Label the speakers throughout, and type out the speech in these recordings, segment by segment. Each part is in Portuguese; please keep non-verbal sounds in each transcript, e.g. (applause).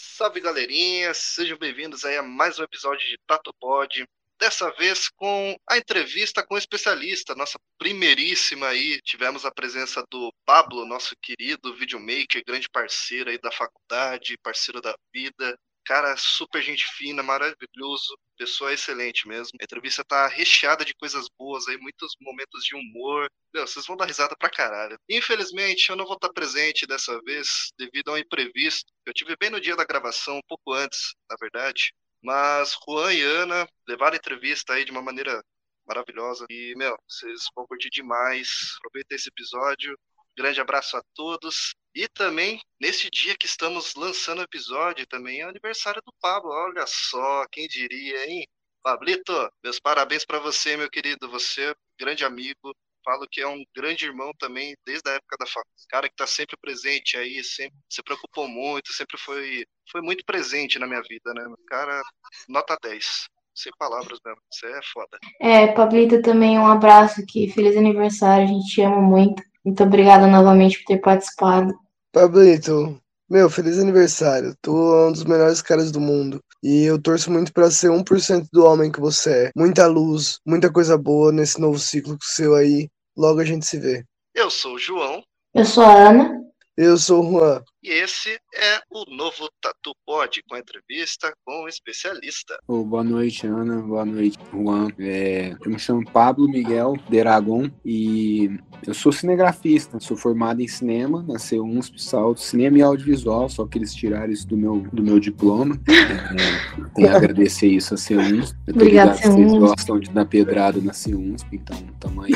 Speaker 1: Salve galerinha, sejam bem-vindos aí a mais um episódio de Tato Pod. Dessa vez com a entrevista com o especialista, nossa primeiríssima aí. Tivemos a presença do Pablo, nosso querido videomaker, grande parceiro aí da faculdade, parceiro da vida, Cara, super gente fina, maravilhoso, pessoa excelente mesmo. A entrevista tá recheada de coisas boas aí, muitos momentos de humor. Meu, vocês vão dar risada pra caralho. Infelizmente, eu não vou estar presente dessa vez, devido a um imprevisto. Eu tive bem no dia da gravação, um pouco antes, na verdade. Mas Juan e Ana levaram a entrevista aí de uma maneira maravilhosa. E, meu, vocês vão curtir demais. Aproveita esse episódio. Grande abraço a todos. E também, nesse dia que estamos lançando o episódio, também é aniversário do Pablo. Olha só, quem diria, hein? Pablito, meus parabéns para você, meu querido. Você é um grande amigo. Falo que é um grande irmão também, desde a época da faculdade. Cara que tá sempre presente aí, sempre se preocupou muito, sempre foi, foi muito presente na minha vida, né? Cara, nota 10 sem palavras mesmo. Você é foda.
Speaker 2: É, Pablito, também um abraço aqui. Feliz aniversário, a gente te ama muito. Muito obrigada novamente por ter participado.
Speaker 3: Pablito, meu, feliz aniversário. Tu é um dos melhores caras do mundo. E eu torço muito para ser 1% do homem que você é. Muita luz, muita coisa boa nesse novo ciclo seu aí. Logo a gente se vê.
Speaker 1: Eu sou o João.
Speaker 2: Eu sou a Ana.
Speaker 3: Eu sou o Juan.
Speaker 1: E esse é o novo Tatu Pod, com entrevista com o especialista.
Speaker 4: Oh, boa noite, Ana. Boa noite, Juan. É, eu me chamo Pablo Miguel Deragon e eu sou cinegrafista. Sou formado em cinema na C1 Salto, cinema e audiovisual, só que eles tiraram isso do meu, do meu diploma. É, tenho a agradecer isso a C1. Eu tô
Speaker 2: Obrigada,
Speaker 4: ligado que vocês gostam de dar pedrada na C1, então aí.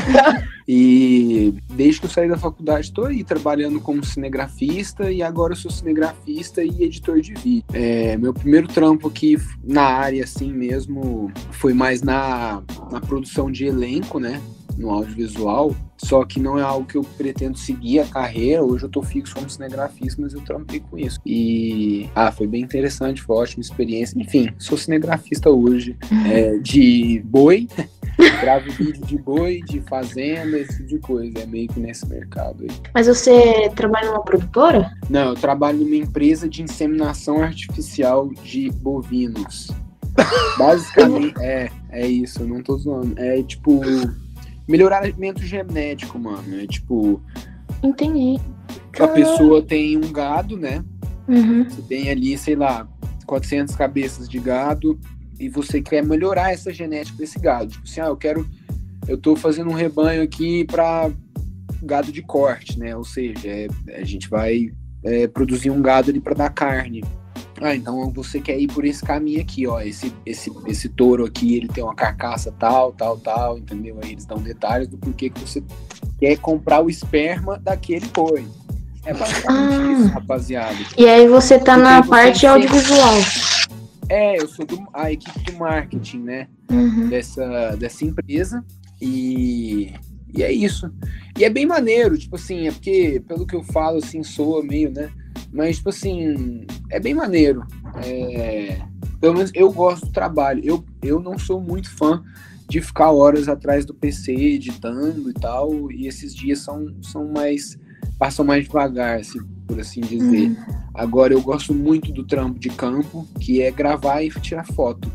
Speaker 4: E desde que eu saí da faculdade, estou aí trabalhando como cinegrafista e agora eu sou cinegrafista e editor de vídeo. É, meu primeiro trampo aqui na área, assim mesmo, foi mais na, na produção de elenco, né? No audiovisual, só que não é algo que eu pretendo seguir a carreira. Hoje eu tô fixo como cinegrafista, mas eu trampei com isso. E ah, foi bem interessante, foi ótima experiência. Enfim, sou cinegrafista hoje é, de boi. (laughs) Gravo vídeo de boi, de fazenda, esse tipo de coisa. É meio que nesse mercado aí.
Speaker 2: Mas você trabalha numa produtora?
Speaker 4: Não, eu trabalho numa empresa de inseminação artificial de bovinos. Basicamente, é, é isso, eu não tô zoando. É tipo, melhoramento genético, mano. É tipo,
Speaker 2: Entendi.
Speaker 4: a pessoa tem um gado, né?
Speaker 2: Uhum.
Speaker 4: Você tem ali, sei lá, 400 cabeças de gado e você quer melhorar essa genética desse gado. Tipo assim, ah, eu quero. Eu tô fazendo um rebanho aqui para gado de corte, né? Ou seja, é, a gente vai é, produzir um gado ali para dar carne. Ah, então você quer ir por esse caminho aqui, ó. Esse, esse, esse touro aqui, ele tem uma carcaça tal, tal, tal, entendeu? Aí eles dão detalhes do porquê que você quer comprar o esperma daquele boi. É basicamente
Speaker 2: Ah.
Speaker 4: isso, rapaziada.
Speaker 2: E aí você tá
Speaker 4: Porque
Speaker 2: na parte audiovisual.
Speaker 4: É, eu sou do, a equipe do marketing, né?
Speaker 2: Uhum.
Speaker 4: Dessa, dessa empresa. E, e é isso. E é bem maneiro, tipo assim, é porque, pelo que eu falo, assim, soa meio, né? Mas, tipo assim, é bem maneiro. É, pelo menos eu gosto do trabalho. Eu, eu não sou muito fã de ficar horas atrás do PC editando e tal. E esses dias são, são mais. passam mais devagar, assim, por assim dizer.
Speaker 2: Uhum.
Speaker 4: Agora eu gosto muito do trampo de campo, que é gravar e tirar foto.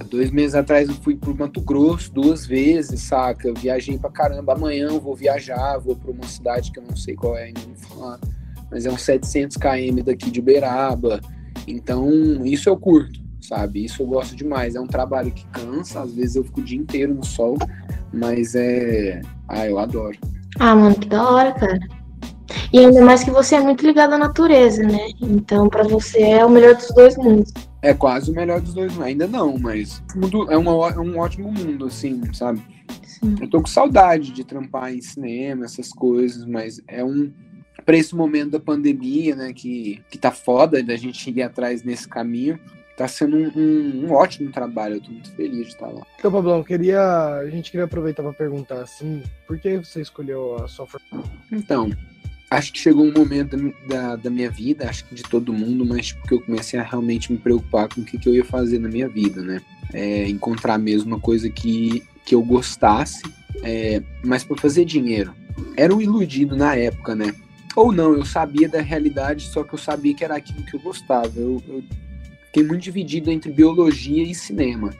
Speaker 4: Há dois meses atrás eu fui pro Mato Grosso duas vezes, saca? Eu viajei pra caramba. Amanhã eu vou viajar, vou pra uma cidade que eu não sei qual é ainda, não falar, mas é uns 700 km daqui de Uberaba. Então, isso eu curto, sabe? Isso eu gosto demais. É um trabalho que cansa, às vezes eu fico o dia inteiro no sol, mas é. Ah, eu adoro.
Speaker 2: Ah, mano, que da hora, cara. E ainda mais que você é muito ligado à natureza, né? Então, pra você é o melhor dos dois mundos.
Speaker 4: É quase o melhor dos dois, ainda não, mas mundo- é, uma, é um ótimo mundo, assim, sabe?
Speaker 2: Sim.
Speaker 4: Eu tô com saudade de trampar em cinema, essas coisas, mas é um. Pra esse momento da pandemia, né, que, que tá foda da gente ir atrás nesse caminho, tá sendo um, um- um ótimo trabalho. Eu tô muito feliz de estar lá.
Speaker 3: Então, Pablão, queria, a gente queria aproveitar para perguntar assim, por que você escolheu a sua formação?
Speaker 4: Então, acho que chegou um momento da, da, minha vida, acho que de todo mundo, mas tipo, que eu comecei a realmente me preocupar com o que, que eu ia fazer na minha vida, né? É, encontrar mesmo uma coisa que, que eu gostasse, é, mas para fazer dinheiro. Era um iludido na época, né? Ou não, eu sabia da realidade, só que eu sabia que era aquilo que eu gostava. Eu, eu fiquei muito dividido entre biologia e cinema.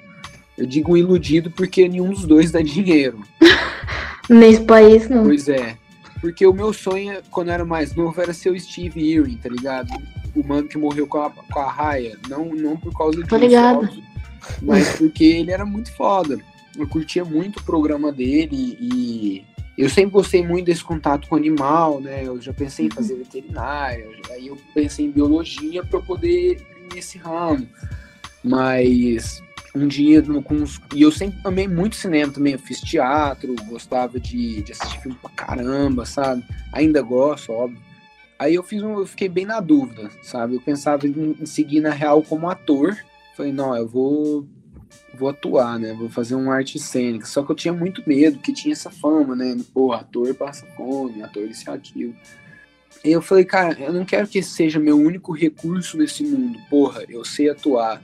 Speaker 4: Eu digo iludido porque nenhum dos dois dá dinheiro. (laughs)
Speaker 2: Nesse país, não.
Speaker 4: Pois é. Porque o meu sonho, quando eu era mais novo, era ser o Steve Irwin, tá ligado? O mano que morreu com a, com a raia. Não, não por causa disso,
Speaker 2: Tô ligado.
Speaker 4: óbvio, mas porque ele era muito foda. Eu curtia muito o programa dele e eu sempre gostei muito desse contato com o animal, né? Eu já pensei em fazer veterinária, aí eu pensei em biologia para poder ir nesse ramo. Mas um no- com os- e eu sempre amei muito cinema também. Eu fiz teatro, gostava de, de assistir filme pra caramba, sabe? Ainda gosto, óbvio. Aí eu fiz um, eu fiquei bem na dúvida, sabe? Eu pensava em, em seguir na real como ator. Falei, não, eu vou vou atuar, né? Vou fazer uma arte cênica. Só que eu tinha muito medo, que tinha essa fama, né? Pô, ator passa fome, ator isso e. E eu falei, cara, eu não quero que esse seja meu único recurso nesse mundo. Porra, eu sei atuar.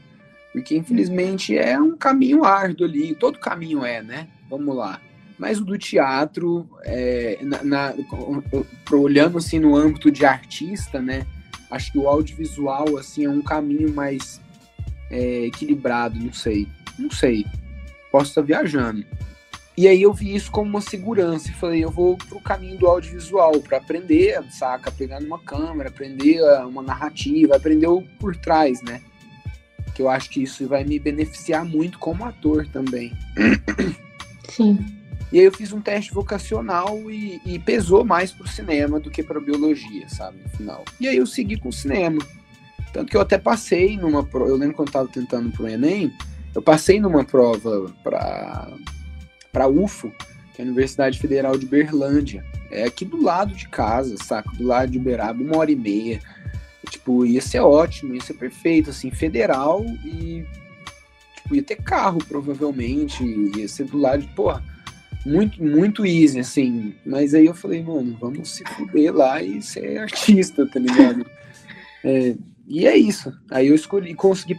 Speaker 4: Porque, infelizmente, é um caminho árduo ali. Todo caminho é, né? Vamos lá. Mas o do teatro, é, na, na- olhando assim no âmbito de artista, né? Acho que o audiovisual, assim, é um caminho mais é, equilibrado, não sei. Não sei. Posso estar viajando. E aí eu vi isso como uma segurança e falei, eu vou pro caminho do audiovisual para aprender, saca, pegar numa câmera, aprender ah, uma narrativa, aprender o por trás, né? Que eu acho que isso vai me beneficiar muito como ator também.
Speaker 2: Sim.
Speaker 4: E aí eu fiz um teste vocacional e, e pesou mais pro cinema do que pra biologia, sabe, no final. E aí eu segui com o cinema. Tanto que eu até passei numa prova, eu lembro quando eu tava tentando pro Enem, eu passei numa prova pra, pra UFO, que é a Universidade Federal de Berlândia. É aqui do lado de casa, saca? Do lado de Uberaba, uma hora e meia. Tipo, ia ser ótimo, ia ser perfeito, assim, federal e tipo, ia ter carro, provavelmente, ia ser do lado de, porra, muito, muito easy, assim. Mas aí eu falei, mano, vamos se fuder lá e ser artista, tá ligado? (laughs) É, e é isso. Aí eu escolhi, consegui,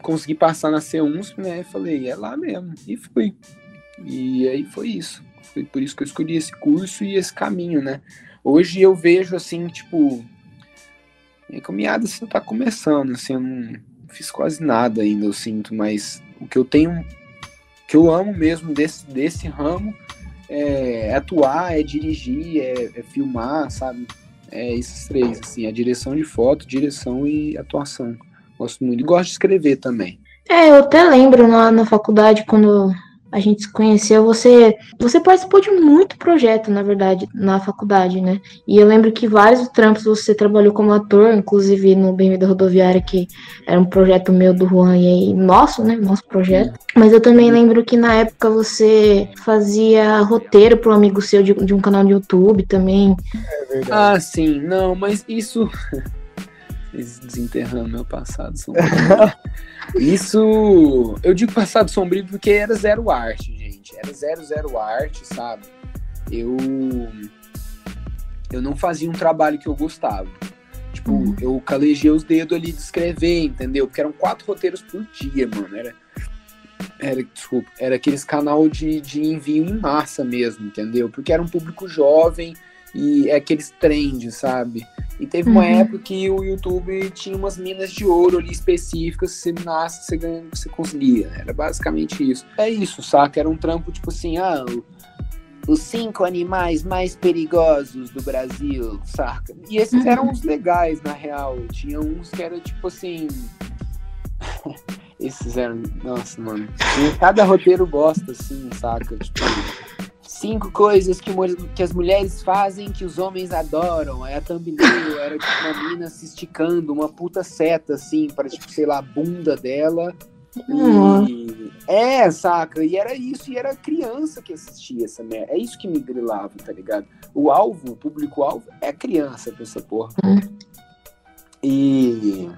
Speaker 4: consegui passar na C1, né? E falei, é lá mesmo. E fui. E aí foi isso. Foi por isso que eu escolhi esse curso e esse caminho, né? Hoje eu vejo assim, tipo. Minha caminhada assim, tá começando, assim, eu não fiz quase nada ainda, eu sinto, mas o que eu tenho que eu amo mesmo desse, desse ramo é atuar, é dirigir, é, é filmar, sabe? É esses três, assim, a direção de foto, direção e atuação. Gosto muito. E gosto de escrever também.
Speaker 2: É, eu até lembro na, na faculdade, quando a gente se conheceu, você, você participou de muito projeto, na verdade, na faculdade, né? E eu lembro que vários trampos você trabalhou como ator, inclusive no Bem-vindo Rodoviária, que era um projeto meu do Juan e aí, nosso, né? Nosso projeto. Mas eu também lembro que na época você fazia roteiro para um amigo seu de, de um canal de YouTube também.
Speaker 3: É.
Speaker 4: Ah, sim, não, mas isso. Desenterrando meu passado (laughs) sombrio. isso. Eu digo passado sombrio porque era zero arte, gente. Era zero, zero arte, sabe? Eu. Eu não fazia um trabalho que eu gostava. Tipo,
Speaker 2: Uhum.
Speaker 4: eu calejei os dedos ali de escrever, entendeu? Porque eram quatro roteiros por dia, mano. Era. Era, desculpa, era aqueles canal de, de envio em massa mesmo, entendeu? Porque era um público jovem e é aqueles trends, sabe? E teve uma
Speaker 2: Uhum.
Speaker 4: época que o YouTube tinha umas minas de ouro ali específicas, se você nasce, você, ganha, você conseguia. Era basicamente isso. É isso, saca? Era um trampo tipo assim, ah, os cinco animais mais perigosos do Brasil, saca? E esses
Speaker 2: Uhum.
Speaker 4: eram os legais, na real. Tinha uns que era tipo assim. (laughs) esses eram. Nossa, mano. Tinha cada roteiro bosta, assim, saca? Tipo. Cinco coisas que, que as mulheres fazem que os homens adoram. Aí a thumbnail (laughs) era tipo uma mina se esticando, uma puta seta, assim, para, tipo, sei lá, a bunda dela. E... É, saca? E era isso, e era criança que assistia essa merda. É isso que me grilava, tá ligado? O alvo, o público-alvo é criança pra essa porra.
Speaker 2: Hum.
Speaker 4: E.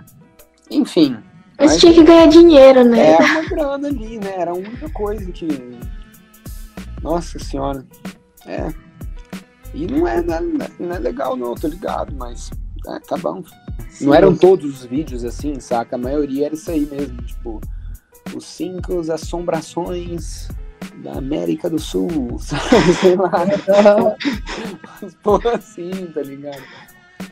Speaker 4: Enfim.
Speaker 2: Mas
Speaker 4: Mas-
Speaker 2: tinha que ganhar dinheiro, né?
Speaker 4: Era uma grana ali, né? Era a única coisa que. Nossa senhora. É. E não é, não é, não é legal, não, tô ligado, mas. É, tá bom. Não eram todos os vídeos assim, saca? A maioria era isso aí mesmo. Tipo, os cinco assombrações da América do Sul, (laughs) sei lá. Porra assim, tá ligado?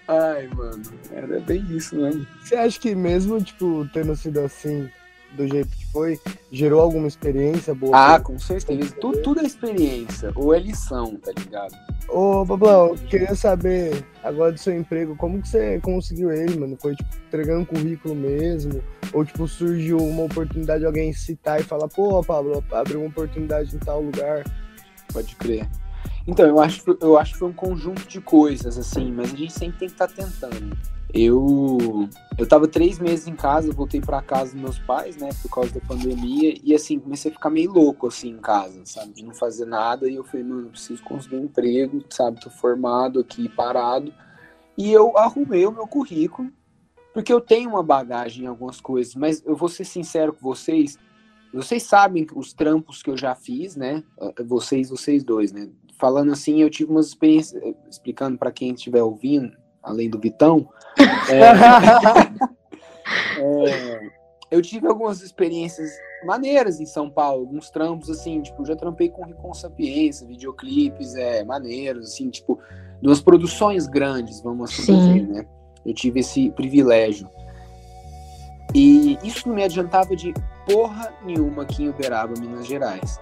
Speaker 4: Ai, mano, era bem isso mesmo.
Speaker 3: Você acha que mesmo, tipo, tendo sido assim, do jeito que foi, gerou alguma experiência boa?
Speaker 4: Ah, com certeza. Tudo, tudo é experiência, ou é lição, tá ligado?
Speaker 3: Ô, Pablão, eu queria saber agora do seu emprego, como que você conseguiu ele, mano? Foi, tipo, entregando currículo mesmo? Ou, tipo, surgiu uma oportunidade de alguém citar e falar, pô, Pablo, abriu uma oportunidade em tal lugar?
Speaker 4: Pode crer. Então, eu acho, eu acho que foi um conjunto de coisas, assim, mas a gente sempre tem que estar tá tentando. Eu eu tava três meses em casa, voltei para casa dos meus pais, né, por causa da pandemia, e assim, comecei a ficar meio louco, assim, em casa, sabe, de não fazer nada, e eu falei, mano, preciso conseguir um emprego, sabe, tô formado aqui, parado, e eu arrumei o meu currículo, porque eu tenho uma bagagem em algumas coisas, mas eu vou ser sincero com vocês, vocês sabem os trampos que eu já fiz, né, vocês, vocês dois, né, falando assim, eu tive umas experiências, explicando para quem estiver ouvindo, além do Vitão, é, é, eu tive algumas experiências maneiras em São Paulo, alguns trampos, assim, tipo, já trampei com Ricon Sapiência, videoclipes, é, maneiros, assim, tipo, duas produções grandes, vamos assim dizer, né? Eu tive esse privilégio. E isso não me adiantava de porra nenhuma aqui em Uberaba, Minas Gerais.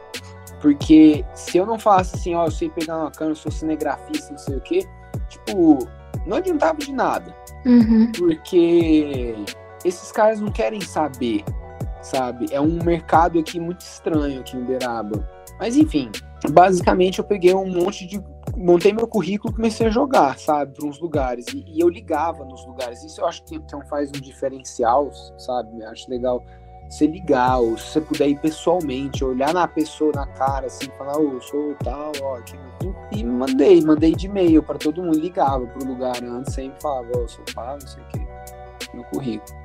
Speaker 4: Porque se eu não falasse assim, ó, eu sei pegar uma câmera, eu sou cinegrafista, não sei o quê, tipo, não adiantava de nada.
Speaker 2: Uhum.
Speaker 4: Porque esses caras não querem saber, sabe? É um mercado aqui muito estranho aqui em Uberaba. Mas enfim, basicamente eu peguei um monte de. Montei meu currículo e comecei a jogar, sabe, para uns lugares. E, e, eu ligava nos lugares. Isso eu acho que então faz um diferencial, sabe? Eu acho legal você ligar, ou se você puder ir pessoalmente, olhar na pessoa na cara, assim, falar, ô, oh, sou tal, ó, aqui. E mandei, mandei de e-mail para todo mundo, ligava pro lugar antes, sempre falava, ó, oh, sou Paulo, não sei o que, no currículo.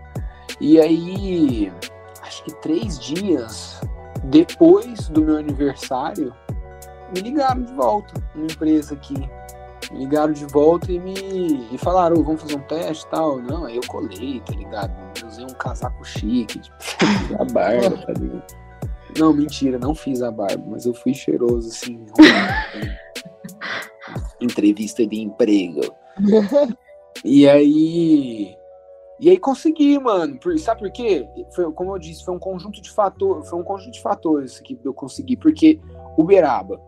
Speaker 4: E aí, acho que três dias depois do meu aniversário, me ligaram de volta, uma empresa aqui, me ligaram de volta e me e falaram, oh, vamos fazer um teste e tal. Não, aí eu colei, tá ligado? Eu usei um casaco chique, tipo, (laughs) a barba, tá ligado? Não, mentira, não fiz a barba, mas eu fui cheiroso, assim. (laughs) Entrevista de emprego. (laughs) e aí. E aí consegui, mano. Sabe por quê? Foi, como eu disse, foi um conjunto de fatores. Foi um conjunto de fatores que eu consegui. Porque Uberaba,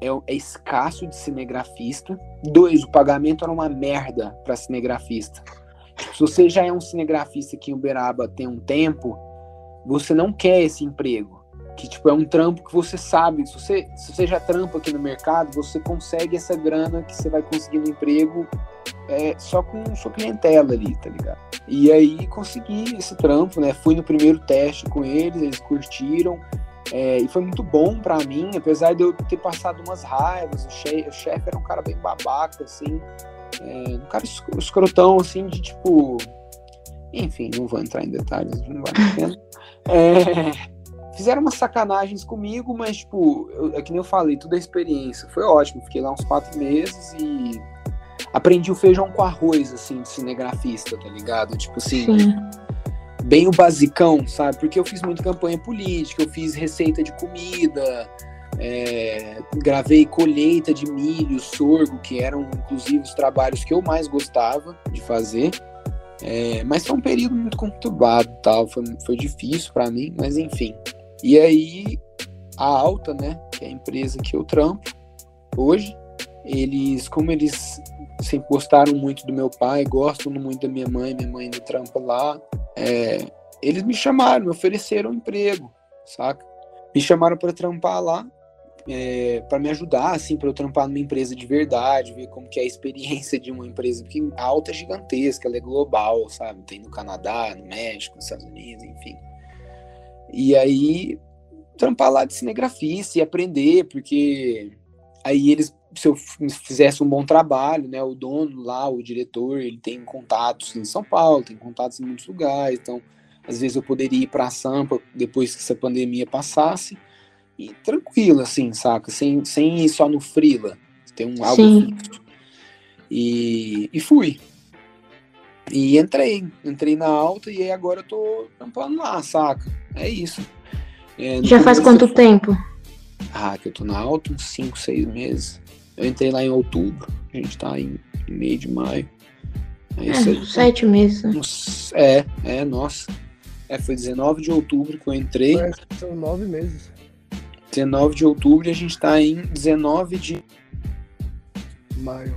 Speaker 4: é, é escasso de cinegrafista. Dois, o pagamento era uma merda para cinegrafista. Se você já é um cinegrafista aqui em Uberaba tem um tempo, você não quer esse emprego. Que tipo, é um trampo que você sabe, se você, se você já trampa aqui no mercado, você consegue essa grana que você vai conseguir no emprego é, só com sua clientela ali, tá ligado? E aí consegui esse trampo, né? Fui no primeiro teste com eles, eles curtiram. É, e foi muito bom para mim, apesar de eu ter passado umas raivas. O chefe, era um cara bem babaca, assim. É, um cara escrotão, assim, de tipo. Enfim, não vou entrar em detalhes, não vale a pena. (laughs) É, fizeram umas sacanagens comigo, mas, tipo, eu, é que nem eu falei, tudo é experiência. Foi ótimo, fiquei lá uns quatro meses e aprendi o feijão com arroz, assim, de cinegrafista, tá ligado? Tipo assim. Sim bem o basicão, sabe? Porque eu fiz muita campanha política, eu fiz receita de comida, é, gravei colheita de milho, sorgo, que eram inclusive os trabalhos que eu mais gostava de fazer. É, mas foi um período muito conturbado, tal, foi, foi difícil para mim, mas enfim. E aí a Alta, né, que é a empresa que eu trampo hoje, eles, como eles sempre gostaram muito do meu pai, gostam muito da minha mãe, minha mãe ainda trampa lá, é, eles me chamaram, me ofereceram um emprego, saca? Me chamaram para trampar lá, é, para me ajudar, assim, para eu trampar numa empresa de verdade, ver como que é a experiência de uma empresa, que a alta é gigantesca, ela é global, sabe? Tem no Canadá, no México, nos Estados Unidos, enfim. E aí, trampar lá de cinegrafista e aprender, porque aí eles se eu fizesse um bom trabalho, né, o dono lá, o diretor, ele tem contatos em São Paulo, tem contatos em muitos lugares, então às vezes eu poderia ir para Sampa depois que essa pandemia passasse e tranquilo, assim, saca? Sem, sem ir só no frila, tem um algo fixo. E, e fui. E entrei, entrei na alta e aí agora eu tô trampando lá, saca? É isso.
Speaker 2: É, Já faz quanto tempo?
Speaker 4: Ah, que eu tô na alta uns 5, 6 meses. Eu entrei lá em outubro, a gente tá em, em meio de maio.
Speaker 2: É, é sete meses. Né?
Speaker 4: É, é, nossa. É, foi 19 de outubro que eu entrei.
Speaker 3: É, são nove meses.
Speaker 4: 19 de outubro e a gente tá em 19 de
Speaker 3: maio.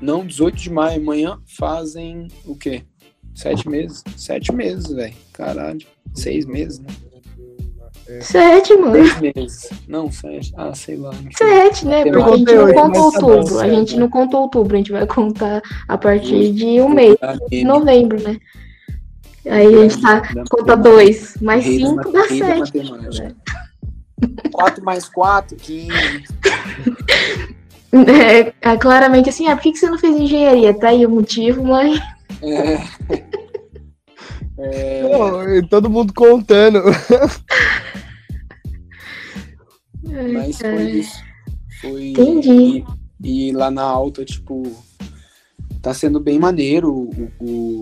Speaker 4: Não, 18 de maio. Amanhã fazem o quê? Sete meses. Sete meses, velho. Caralho. Seis meses, né?
Speaker 2: É. Sete, mano.
Speaker 4: Seis meses. Não, sete. Ah, sei lá.
Speaker 2: Sete, né? Porque a gente não conta outubro. A gente não conta outubro. A gente vai contar a partir de um mês. Novembro, né? Aí a gente tá, conta dois. Mais cinco dá sete.
Speaker 4: Quatro mais quatro, quinze. (laughs)
Speaker 2: É, é, claramente assim, ah, por que, que você não fez engenharia? Tá aí o motivo, mãe. É. (laughs)
Speaker 3: é... Pô, todo mundo contando. (laughs)
Speaker 4: Mas foi isso. Foi...
Speaker 2: Entendi.
Speaker 4: E, e, lá na alta, tipo, tá sendo bem maneiro o, o...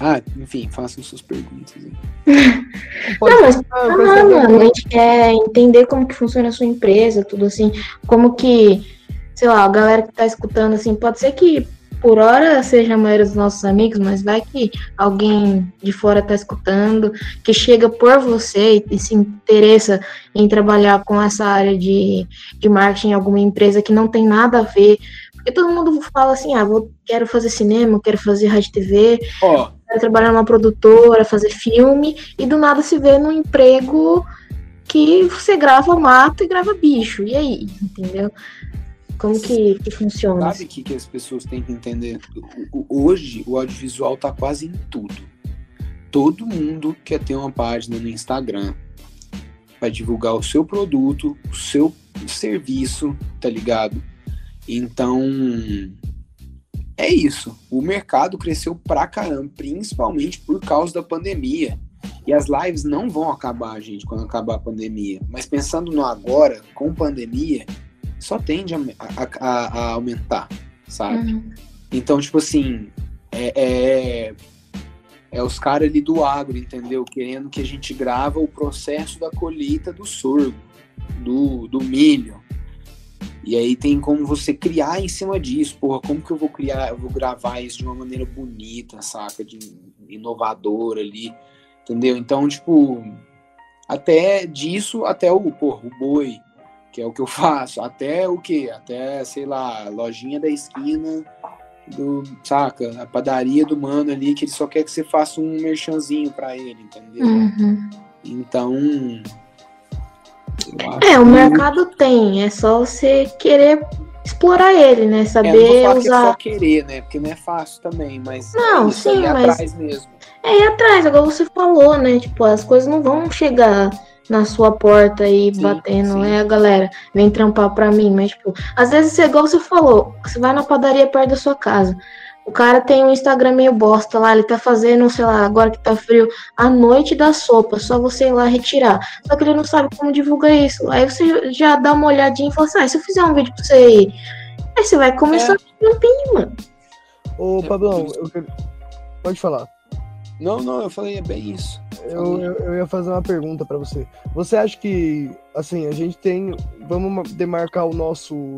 Speaker 4: Ah, enfim, façam suas perguntas. (laughs)
Speaker 2: Não, mas, ah, mano, a gente quer entender como que funciona a sua empresa, tudo assim, como que, sei lá, a galera que tá escutando, assim, pode ser que por hora seja a maioria dos nossos amigos, mas vai que alguém de fora está escutando, que chega por você e, se interessa em trabalhar com essa área de, de marketing em alguma empresa que não tem nada a ver. Porque todo mundo fala assim, ah, vou, quero fazer cinema, quero fazer rádio TV, oh. quero trabalhar numa produtora, fazer filme, e do nada se vê num emprego que você grava mato e grava bicho. E aí, entendeu? Como que, que funciona?
Speaker 4: Sabe o que, que as pessoas têm que entender? Hoje, o audiovisual está quase em tudo. Todo mundo quer ter uma página no Instagram para divulgar o seu produto, o seu serviço, tá ligado? Então, é isso. O mercado cresceu pra caramba, principalmente por causa da pandemia. E as lives não vão acabar, gente, quando acabar a pandemia. Mas pensando no agora, com pandemia, só tende a, a, a aumentar, sabe? Uhum. Então, tipo assim, é, é, é os caras ali do agro, entendeu? Querendo que a gente grava o processo da colheita do sorgo, do, do milho. E aí tem como você criar em cima disso, porra, como que eu vou criar, eu vou gravar isso de uma maneira bonita, saca? De inovadora ali, entendeu? Então, tipo, até disso, até o, porra, o boi, que é o que eu (laughs) faço, até o que? Até, sei lá, lojinha da esquina do, saca? A padaria do mano ali, que ele só quer que você faça um merchanzinho para ele, entendeu?
Speaker 2: Uhum.
Speaker 4: Então.
Speaker 2: É, o mercado tem, é só você querer explorar ele, né? Saber é, usar.
Speaker 4: Que é só querer, né? Porque não é fácil também, mas
Speaker 2: não,
Speaker 4: é
Speaker 2: sim,
Speaker 4: é
Speaker 2: mas
Speaker 4: atrás mesmo.
Speaker 2: É ir atrás, agora você falou, né? Tipo, as coisas não vão chegar na sua porta aí sim, batendo, sim. é, galera, vem trampar pra mim, mas, tipo, às vezes, é igual você falou, você vai na padaria perto da sua casa, o cara tem um Instagram meio bosta lá, ele tá fazendo, sei lá, agora que tá frio, a noite da sopa, só você ir lá retirar. Só que ele não sabe como divulgar isso. Aí você já dá uma olhadinha e fala assim, ah, se eu fizer um vídeo pra você aí, aí você vai começar é. a um mano.
Speaker 3: Ô, Pablão, eu... pode falar.
Speaker 4: Não, não, eu falei, é bem isso.
Speaker 3: Eu, eu, eu ia fazer uma pergunta para você. Você acha que, assim, a gente tem. Vamos demarcar o nosso,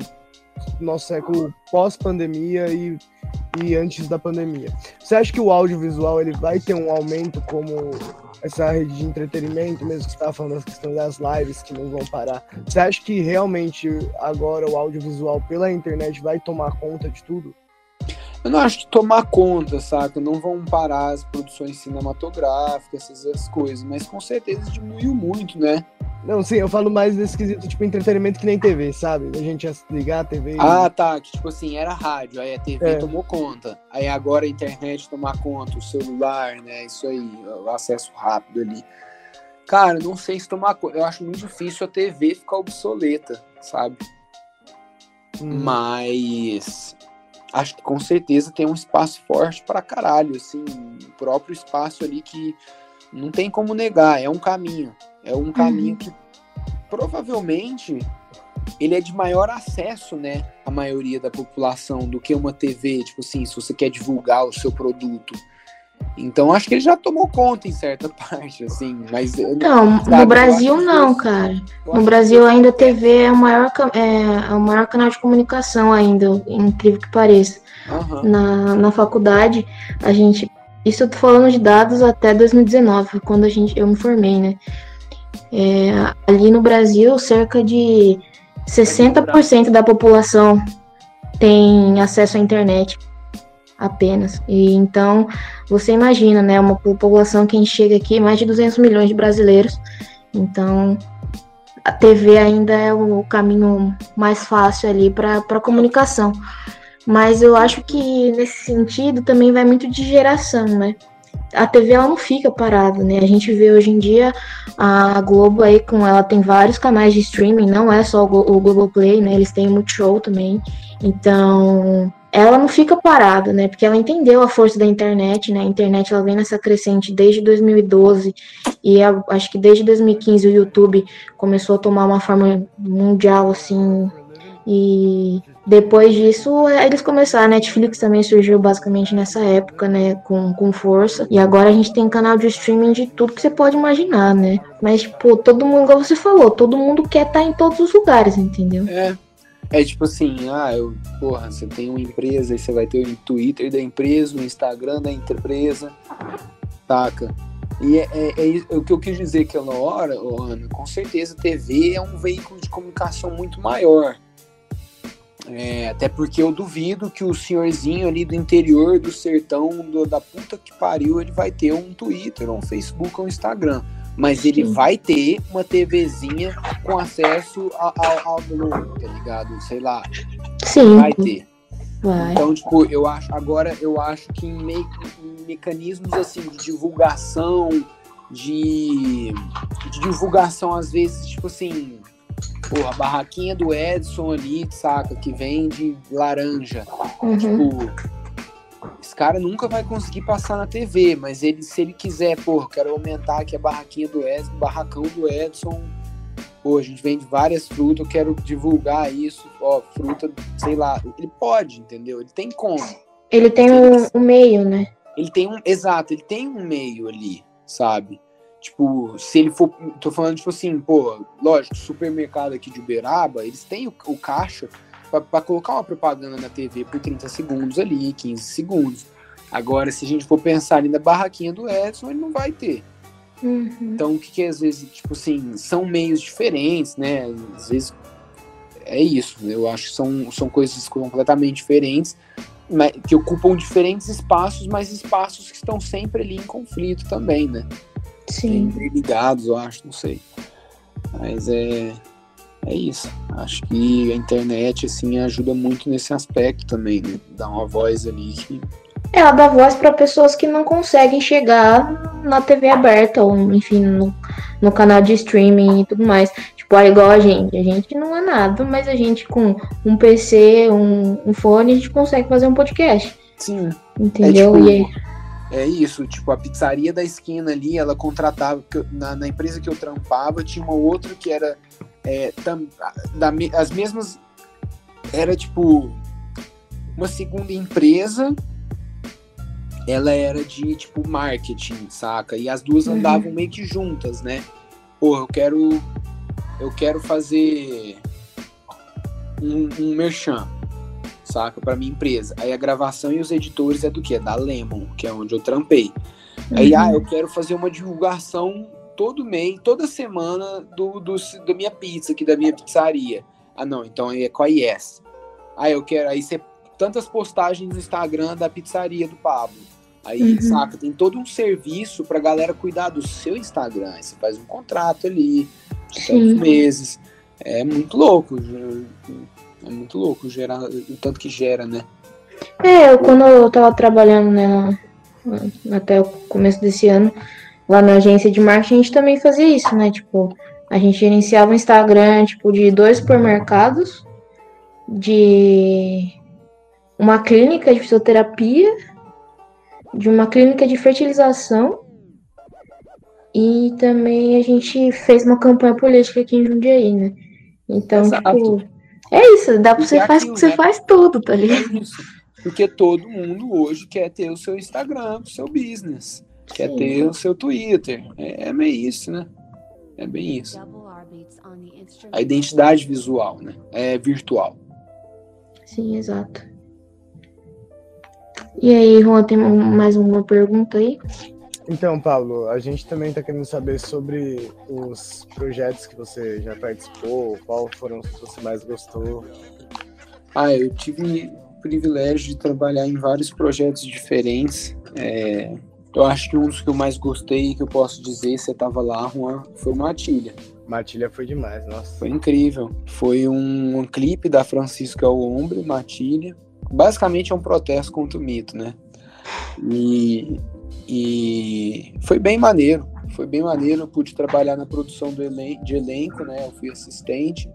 Speaker 3: nosso século pós-pandemia e, e antes da pandemia. Você acha que o audiovisual ele vai ter um aumento como essa rede de entretenimento, mesmo que você estava falando da questão das lives que não vão parar? Você acha que realmente agora o audiovisual pela internet vai tomar conta de tudo?
Speaker 4: Eu não acho que tomar conta, saca? Não vão parar as produções cinematográficas, essas coisas, mas com certeza diminuiu muito, né?
Speaker 3: Não, sim, eu falo mais desse quesito, tipo, entretenimento que nem TV, sabe? A gente ia ligar a TV.
Speaker 4: Ah, tá. Que tipo assim, era rádio, aí a TV é. tomou conta. Aí agora a internet tomar conta, o celular, né? Isso aí, o acesso rápido ali. Cara, não sei se tomar conta. Eu acho muito difícil a TV ficar obsoleta, sabe? Hum. Mas acho que com certeza tem um espaço forte para caralho, assim, o próprio espaço ali que não tem como negar, é um caminho, é um caminho uhum. que provavelmente ele é de maior acesso, né, à maioria da população do que uma TV, tipo assim, se você quer divulgar o seu produto. Então acho que ele já tomou conta em certa (laughs) parte, assim, mas.
Speaker 2: Não, no Brasil não, cara. No Brasil ainda a TV é o maior, é, é o maior canal de comunicação ainda, incrível que pareça. Uhum. Na, na faculdade, a gente. Isso eu tô falando de dados até 2019, quando a gente, eu me formei, né? É, ali no Brasil, cerca de 60% da população tem acesso à internet apenas. E então, você imagina, né, uma população que chega aqui, mais de 200 milhões de brasileiros. Então, a TV ainda é o caminho mais fácil ali para comunicação. Mas eu acho que nesse sentido também vai muito de geração, né? A TV ela não fica parada, né? A gente vê hoje em dia a Globo aí com ela tem vários canais de streaming, não é só o Globoplay, né? Eles têm o Multishow também. Então, ela não fica parada, né? Porque ela entendeu a força da internet, né? A internet ela vem nessa crescente desde 2012 e a, acho que desde 2015 o YouTube começou a tomar uma forma mundial assim. E depois disso eles começaram, a Netflix também surgiu basicamente nessa época, né? Com, com força. E agora a gente tem canal de streaming de tudo que você pode imaginar, né? Mas, tipo, todo mundo, como você falou, todo mundo quer estar em todos os lugares, entendeu?
Speaker 4: É. É tipo assim, ah, eu, porra, você tem uma empresa, e você vai ter o Twitter da empresa, o Instagram da empresa, saca? E é, é, é, é, o que eu quis dizer aquela hora, Ana, com certeza TV é um veículo de comunicação muito maior. É, até porque eu duvido que o senhorzinho ali do interior do sertão, do, da puta que pariu, ele vai ter um Twitter, um Facebook um Instagram mas ele Sim. vai ter uma TVzinha com acesso ao, ao tá ligado? Sei lá.
Speaker 2: Sim.
Speaker 4: Vai ter. Vai. Então, tipo, eu acho, agora eu acho que em, me, em mecanismos assim de divulgação, de, de divulgação, às vezes, tipo assim, pô, a barraquinha do Edson ali, saca, que vende laranja. Uhum. Tipo, esse cara nunca vai conseguir passar na TV, mas ele, se ele quiser, pô, quero aumentar aqui a barraquinha do Edson, barracão do Edson. Pô, a gente vende várias frutas, eu quero divulgar isso, ó, fruta, sei lá. Ele pode, entendeu? Ele tem como.
Speaker 2: Ele tem um, um meio, né?
Speaker 4: Ele tem um, exato, ele tem um meio ali, sabe? Tipo, se ele for. Tô falando, tipo assim, pô, lógico, supermercado aqui de Uberaba, eles têm o, o caixa para colocar uma propaganda na TV por 30 segundos ali, 15 segundos. Agora, se a gente for pensar ali na barraquinha do Edson, ele não vai ter. Uhum. Então, o que, que às vezes, tipo assim, são meios diferentes, né? Às vezes é isso. Eu acho que são, são coisas completamente diferentes, mas, que ocupam diferentes espaços, mas espaços que estão sempre ali em conflito também, né?
Speaker 2: Sim.
Speaker 4: Ligados, eu acho, não sei. Mas é, é isso. Acho que a internet assim ajuda muito nesse aspecto também, né? Dá uma voz ali que
Speaker 2: é, ela dá voz para pessoas que não conseguem chegar na TV aberta ou enfim no, no canal de streaming e tudo mais. Tipo, é igual a gente. A gente não é nada, mas a gente com um PC, um, um fone, a gente consegue fazer um podcast.
Speaker 4: Sim.
Speaker 2: Entendeu?
Speaker 4: É, tipo, é isso, tipo, a pizzaria da esquina ali, ela contratava, na, na empresa que eu trampava, tinha uma outra que era é, tam, da, as mesmas. Era tipo uma segunda empresa. Ela era de tipo marketing, saca? E as duas uhum. andavam meio que juntas, né? Porra, eu quero. Eu quero fazer um, um merchan, saca? Pra minha empresa. Aí a gravação e os editores é do que? É da Lemon, que é onde eu trampei. Aí, uhum. ah, eu quero fazer uma divulgação todo mês, toda semana do, do, da minha pizza aqui, da minha pizzaria. Ah, não, então é com a Yes. Ah, eu quero. Aí você. Tantas postagens no Instagram da pizzaria do Pablo. Aí, uhum. saca, tem todo um serviço pra galera cuidar do seu Instagram. Aí você faz um contrato ali, tantos meses. É muito louco. É muito louco gerar, o tanto que gera, né?
Speaker 2: É, eu, quando eu tava trabalhando, né, até o começo desse ano, lá na agência de marketing, a gente também fazia isso, né? Tipo, a gente gerenciava o Instagram, tipo, de dois supermercados, de uma clínica de fisioterapia, de uma clínica de fertilização e também a gente fez uma campanha política aqui em Jundiaí, né? Então, Exato. tipo, é isso, dá pra você faz, você né? faz tudo, tá ligado? É
Speaker 4: Porque todo mundo hoje quer ter o seu Instagram, o seu business, quer
Speaker 2: Sim.
Speaker 4: ter o seu Twitter. É, é meio isso, né? É bem isso. A identidade visual, né? É virtual.
Speaker 2: Sim, exato. E aí, Juan, tem mais alguma pergunta aí?
Speaker 3: Então, Pablo, a gente também está querendo saber sobre os projetos que você já participou, qual foram os que você mais gostou.
Speaker 4: Ah, eu tive o privilégio de trabalhar em vários projetos diferentes. É, eu acho que um dos que eu mais gostei, que eu posso dizer, você estava lá, Juan, foi o Matilha.
Speaker 3: Matilha foi demais, nossa.
Speaker 4: Foi incrível. Foi um, um clipe da Francisca Ombre, Matilha. Basicamente é um protesto contra o mito, né? E, e foi bem maneiro. Foi bem maneiro. Eu pude trabalhar na produção do elen de elenco, né? Eu fui assistente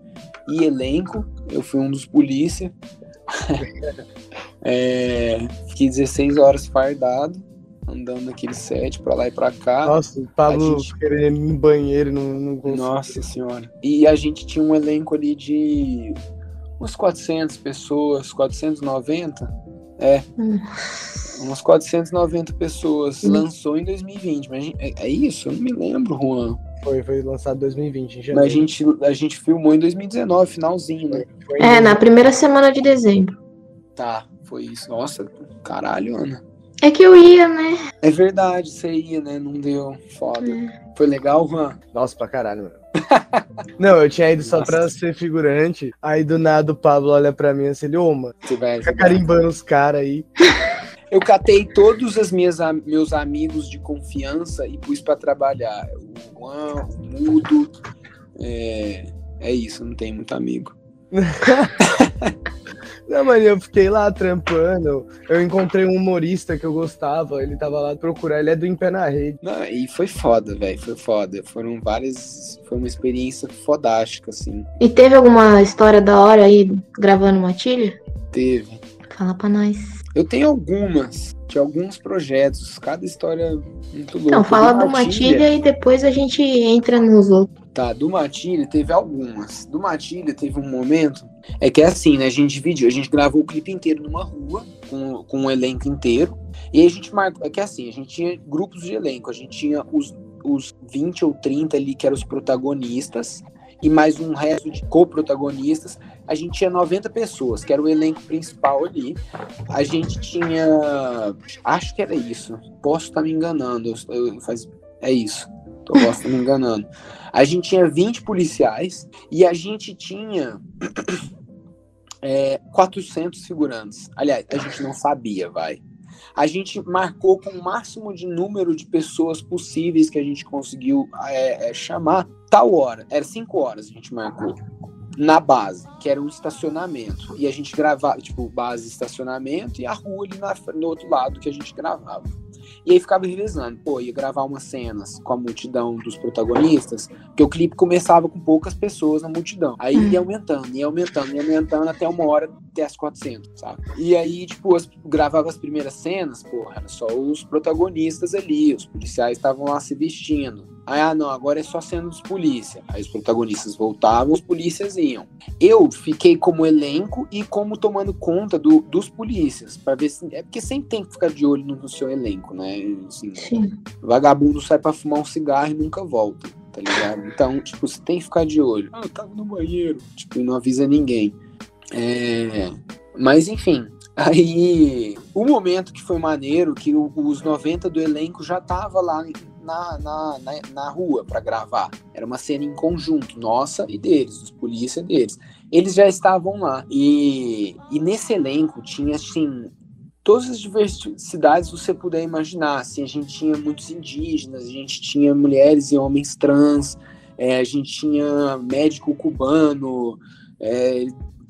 Speaker 4: e elenco. Eu fui um dos polícia. (laughs) é, fiquei 16 horas fardado, andando naquele set pra lá e pra cá.
Speaker 3: Nossa, o Pablo
Speaker 4: gente-
Speaker 3: querendo ir no banheiro, não, não conseguiu.
Speaker 4: Nossa senhora. E a gente tinha um elenco ali de umas 400 pessoas, 490. É,
Speaker 2: Hum.
Speaker 4: umas 490 pessoas.
Speaker 2: Hum.
Speaker 4: Lançou em 2020. Mas gente- é, é isso? Eu não me lembro, Juan.
Speaker 3: Foi, foi lançado em 2020, em
Speaker 4: Mas
Speaker 3: janeiro.
Speaker 4: a gente, a gente filmou em 2019, finalzinho, né?
Speaker 3: Foi em
Speaker 2: É, na primeira semana de dezembro.
Speaker 4: Tá, foi isso. Nossa, caralho, Ana.
Speaker 2: É que eu ia, né?
Speaker 4: É verdade, você ia, né? Não deu. Foda. Foi legal, Juan?
Speaker 3: Nossa, pra caralho, mano. (laughs) Não, eu tinha ido só
Speaker 4: Nossa.
Speaker 3: pra ser figurante. Aí do nada o Pablo olha pra mim assim, ele, ô, mano,
Speaker 4: Você vai
Speaker 3: fica carimbando os caras aí. (laughs)
Speaker 4: Eu catei todos os meus amigos de confiança e pus pra trabalhar. O Juan, o Mudo. É, é isso, não tem muito amigo. (laughs)
Speaker 3: Não, mano, eu fiquei lá trampando. Eu encontrei um humorista que eu gostava, ele tava lá procurar, ele é do Em Pé na Rede.
Speaker 4: Não, e foi foda, velho. Foi foda. Foram várias. Foi uma experiência fodástica, assim.
Speaker 2: E teve alguma história da hora aí gravando Matilha?
Speaker 4: Teve.
Speaker 2: Fala pra nós.
Speaker 4: Eu tenho algumas, de alguns projetos, cada história muito louca.
Speaker 2: Então, fala
Speaker 4: Do
Speaker 2: do Matilha e depois a gente entra nos outros.
Speaker 4: Tá, do Matilha teve algumas. Do Matilha teve um momento. É que é assim, né? A gente dividiu, a gente gravou o clipe inteiro numa rua, com, com um elenco inteiro. E a gente marcou. É que é assim, a gente tinha grupos de elenco. A gente tinha os, os 20 ou 30 ali, que eram os protagonistas, e mais um resto de co-protagonistas. A gente tinha 90 pessoas, que era o elenco principal ali. A gente tinha. Acho que era isso. Posso estar me enganando. Eu, eu, faz, é isso. Posso estar me enganando. A gente tinha 20 policiais e a gente tinha (coughs) é, 400 figurantes. Aliás, a gente não sabia, vai. A gente marcou com o máximo de número de pessoas possíveis que a gente conseguiu é, é, chamar tal hora. Era 5 horas a gente marcou. Na base, que era um estacionamento. E a gente gravava, tipo, base estacionamento e a rua ali na, no outro lado que a gente gravava. E aí ficava revezando. Pô, ia gravar umas cenas com a multidão dos protagonistas, porque o clipe começava com poucas pessoas na multidão. Aí ia aumentando, ia aumentando, ia aumentando até uma hora até as 400, sabe? E aí, tipo, as, gravava as primeiras cenas, porra, era só os protagonistas ali, os policiais estavam lá se vestindo. Aí, ah, não, agora é só cena dos polícia. Aí os protagonistas voltavam, os polícias iam. Eu fiquei como elenco e como tomando conta do, dos polícias, para ver se. É porque sempre tem que ficar de olho no, no seu elenco, né? Assim,
Speaker 2: Sim.
Speaker 4: vagabundo sai pra fumar um cigarro e nunca volta, tá ligado? Então, tipo, você tem que ficar de olho. Ah, eu tava no banheiro. Tipo, e não avisa ninguém. É... Mas, enfim. Aí, o momento que foi maneiro, que o- os 90 do elenco já tava lá na, na, na, na rua para gravar. Era uma cena em conjunto, nossa e deles, dos polícia deles. Eles já estavam lá. E, e nesse elenco tinha, assim, todas as diversidades você puder imaginar. Assim, a gente tinha muitos indígenas, a gente tinha mulheres e homens trans, é, a gente tinha médico cubano, é,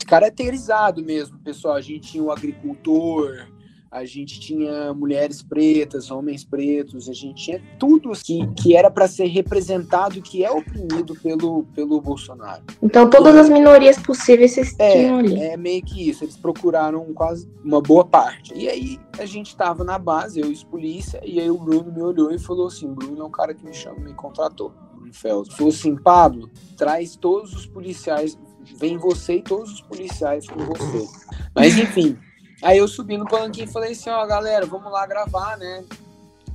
Speaker 4: caracterizado mesmo, pessoal. A gente tinha o agricultor, a gente tinha mulheres pretas, homens pretos, a gente tinha tudo que, que era para ser representado, que é oprimido pelo, pelo Bolsonaro.
Speaker 2: Então todas as minorias possíveis vocês
Speaker 4: É,
Speaker 2: tinham ali.
Speaker 4: é meio que isso. Eles procuraram quase uma boa parte. E aí a gente tava na base, eu e os polícia, e aí o Bruno me olhou e falou assim: Bruno é o cara que me chama, me contratou. Bruno Feld. Falou assim: Pablo, traz todos os policiais, vem você e todos os policiais com você. Mas enfim. Aí eu subi no palanquinho e falei assim, ó, galera, vamos lá gravar, né?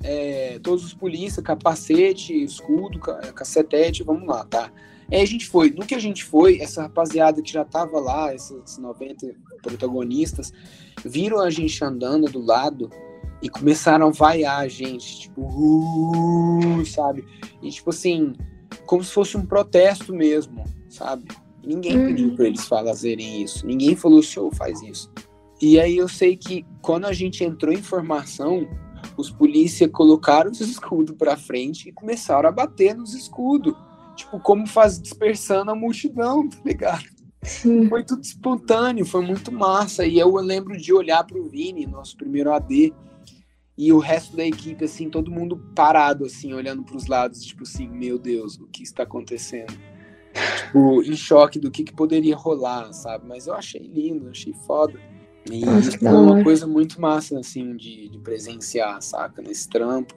Speaker 4: É, todos os polícia, capacete, escudo, cacetete, vamos lá, tá? Aí a gente foi. No que a gente foi, essa rapaziada que já tava lá, esses 90 protagonistas, viram a gente andando do lado e começaram a vaiar a gente, tipo, uh, sabe? E tipo assim, como se fosse um protesto mesmo, sabe? Ninguém uhum. pediu para eles fazerem isso. Ninguém falou, senhor, faz isso. E aí eu sei que quando a gente entrou em formação, os polícia colocaram os (laughs) escudos para frente e começaram a bater nos escudos. Tipo, como faz dispersando a multidão, (laughs) tá ligado? Sim. Foi tudo espontâneo, foi muito massa. E eu lembro de olhar pro Vini, nosso primeiro AD, e o resto da equipe, assim, todo mundo parado, assim, olhando para os lados, tipo assim, meu Deus, o que está acontecendo? tipo, em choque do que, que poderia rolar, sabe? Mas eu achei lindo, achei foda. E Nossa, foi uma coisa muito massa, assim, de, de presenciar, saca? Nesse trampo.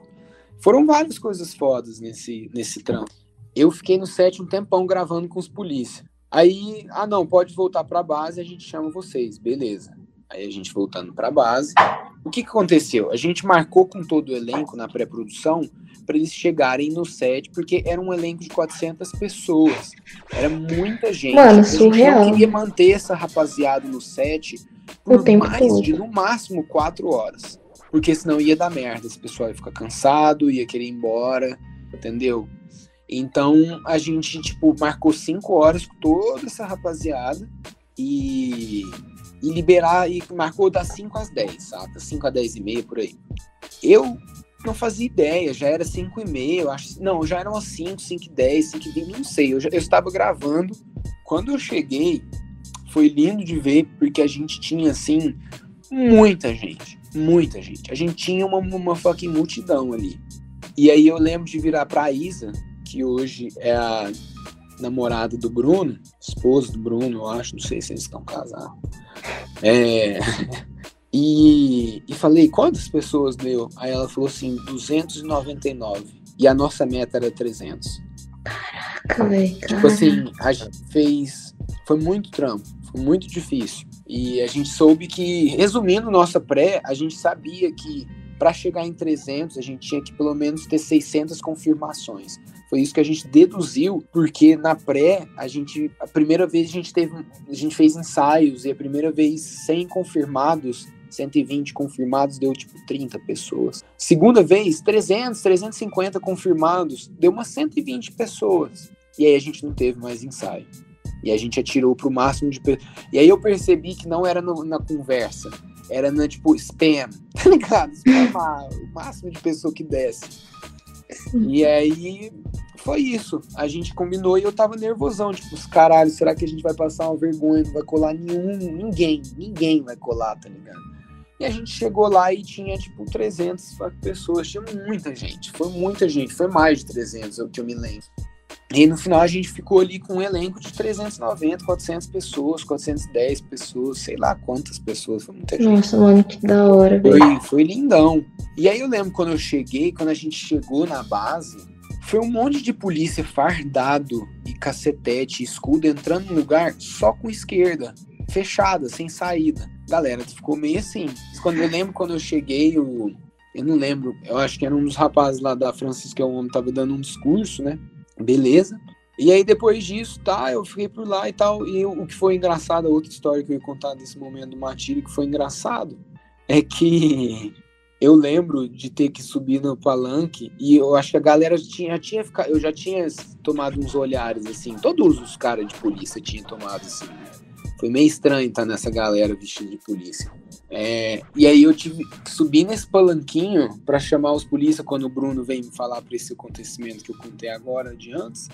Speaker 4: Foram várias coisas fodas nesse, nesse trampo. Eu fiquei no set um tempão gravando com os polícia. Aí, ah não, pode voltar pra base, a gente chama vocês, beleza. Aí a gente voltando pra base. O que, que aconteceu? A gente marcou com todo o elenco na pré-produção para eles chegarem no set, porque era um elenco de 400 pessoas. Era muita gente.
Speaker 2: Mano, a surreal.
Speaker 4: gente não queria manter essa rapaziada no set por mais de no máximo quatro horas. Porque senão ia dar merda. Esse pessoal ia ficar cansado, ia querer ir embora, entendeu? Então a gente, tipo, marcou cinco horas com toda essa rapaziada e, e liberar, e marcou das 5 às 10, sabe? Das 5 às 10 e meia por aí. Eu não fazia ideia, já era 5 e meia, acho, não, já eram as 5, 5 e 10, 5 e 20, não sei, eu, já, eu estava gravando. Quando eu cheguei, foi lindo de ver, porque a gente tinha, assim, muita gente, muita gente. A gente tinha uma, uma fucking multidão ali. E aí eu lembro de virar pra Isa, que hoje é a namorada do Bruno, esposa do Bruno, eu acho, não sei se eles estão casados. É... (laughs) E, e falei, quantas pessoas deu? Aí ela falou assim, 299. E a nossa meta era 300.
Speaker 2: Caraca, velho.
Speaker 4: Tipo assim, a gente fez. Foi muito trampo, muito difícil. E a gente soube que, resumindo nossa pré, a gente sabia que para chegar em 300 a gente tinha que pelo menos ter 600 confirmações. Foi isso que a gente deduziu, porque na pré, a gente a primeira vez a gente teve a gente fez ensaios e a primeira vez sem confirmados 120 confirmados deu tipo 30 pessoas. Segunda vez, 300, 350 confirmados, deu umas 120 pessoas. E aí a gente não teve mais ensaio. E a gente atirou pro máximo de pessoas. E aí eu percebi que não era no, na conversa, era na tipo spam, (laughs) tá ligado? Spamar o máximo de pessoa que desce. E aí foi isso. A gente combinou e eu tava nervosão, tipo, os caralho, será que a gente vai passar uma vergonha? Não vai colar nenhum, ninguém, ninguém vai colar, tá ligado? E a gente chegou lá e tinha, tipo, 300 pessoas. Tinha muita gente. Foi muita gente. Foi mais de 300, é o que eu me lembro. E no final a gente ficou ali com um elenco de 390, 400 pessoas, 410 pessoas, sei lá quantas pessoas. Foi muita gente.
Speaker 2: Nossa, mano, que da hora.
Speaker 4: Foi, foi lindão. E aí eu lembro quando eu cheguei, quando a gente chegou na base, foi um monte de polícia fardado e cacetete, escudo entrando no lugar só com esquerda, fechada, sem saída galera ficou meio assim. Quando eu lembro quando eu cheguei, eu, eu não lembro, eu acho que era um dos rapazes lá da Francisca, é homem, tava dando um discurso, né? Beleza. E aí depois disso, tá, eu fiquei por lá e tal. E o que foi engraçado, outra história que eu ia contar desse momento do martírio que foi engraçado, é que (laughs) eu lembro de ter que subir no palanque e eu acho que a galera tinha, tinha ficado, eu já tinha tomado uns olhares assim, todos os caras de polícia tinham tomado assim. Foi meio estranho estar nessa galera vestida de polícia. É, e aí eu tive que subir nesse palanquinho para chamar os polícia quando o Bruno vem me falar para esse acontecimento que eu contei agora de antes.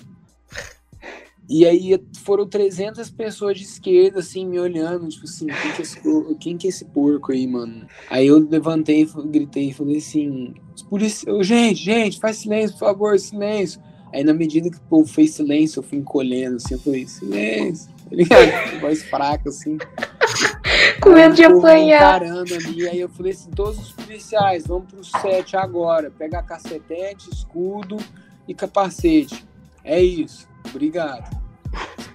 Speaker 4: E aí foram 300 pessoas de esquerda, assim, me olhando, tipo assim, quem que é esse, quem que é esse porco aí, mano? Aí eu levantei, gritei e falei assim, os policiais, gente, gente, faz silêncio, por favor, silêncio. Aí na medida que o povo fez silêncio, eu fui encolhendo, assim, eu falei, silêncio (laughs) tá ligado? Voz fraca, assim.
Speaker 2: Com medo de apanhar.
Speaker 4: Parando ali, aí eu falei assim, todos os policiais, vamos pro set agora. Pega cacetete, escudo e capacete. É isso. Obrigado.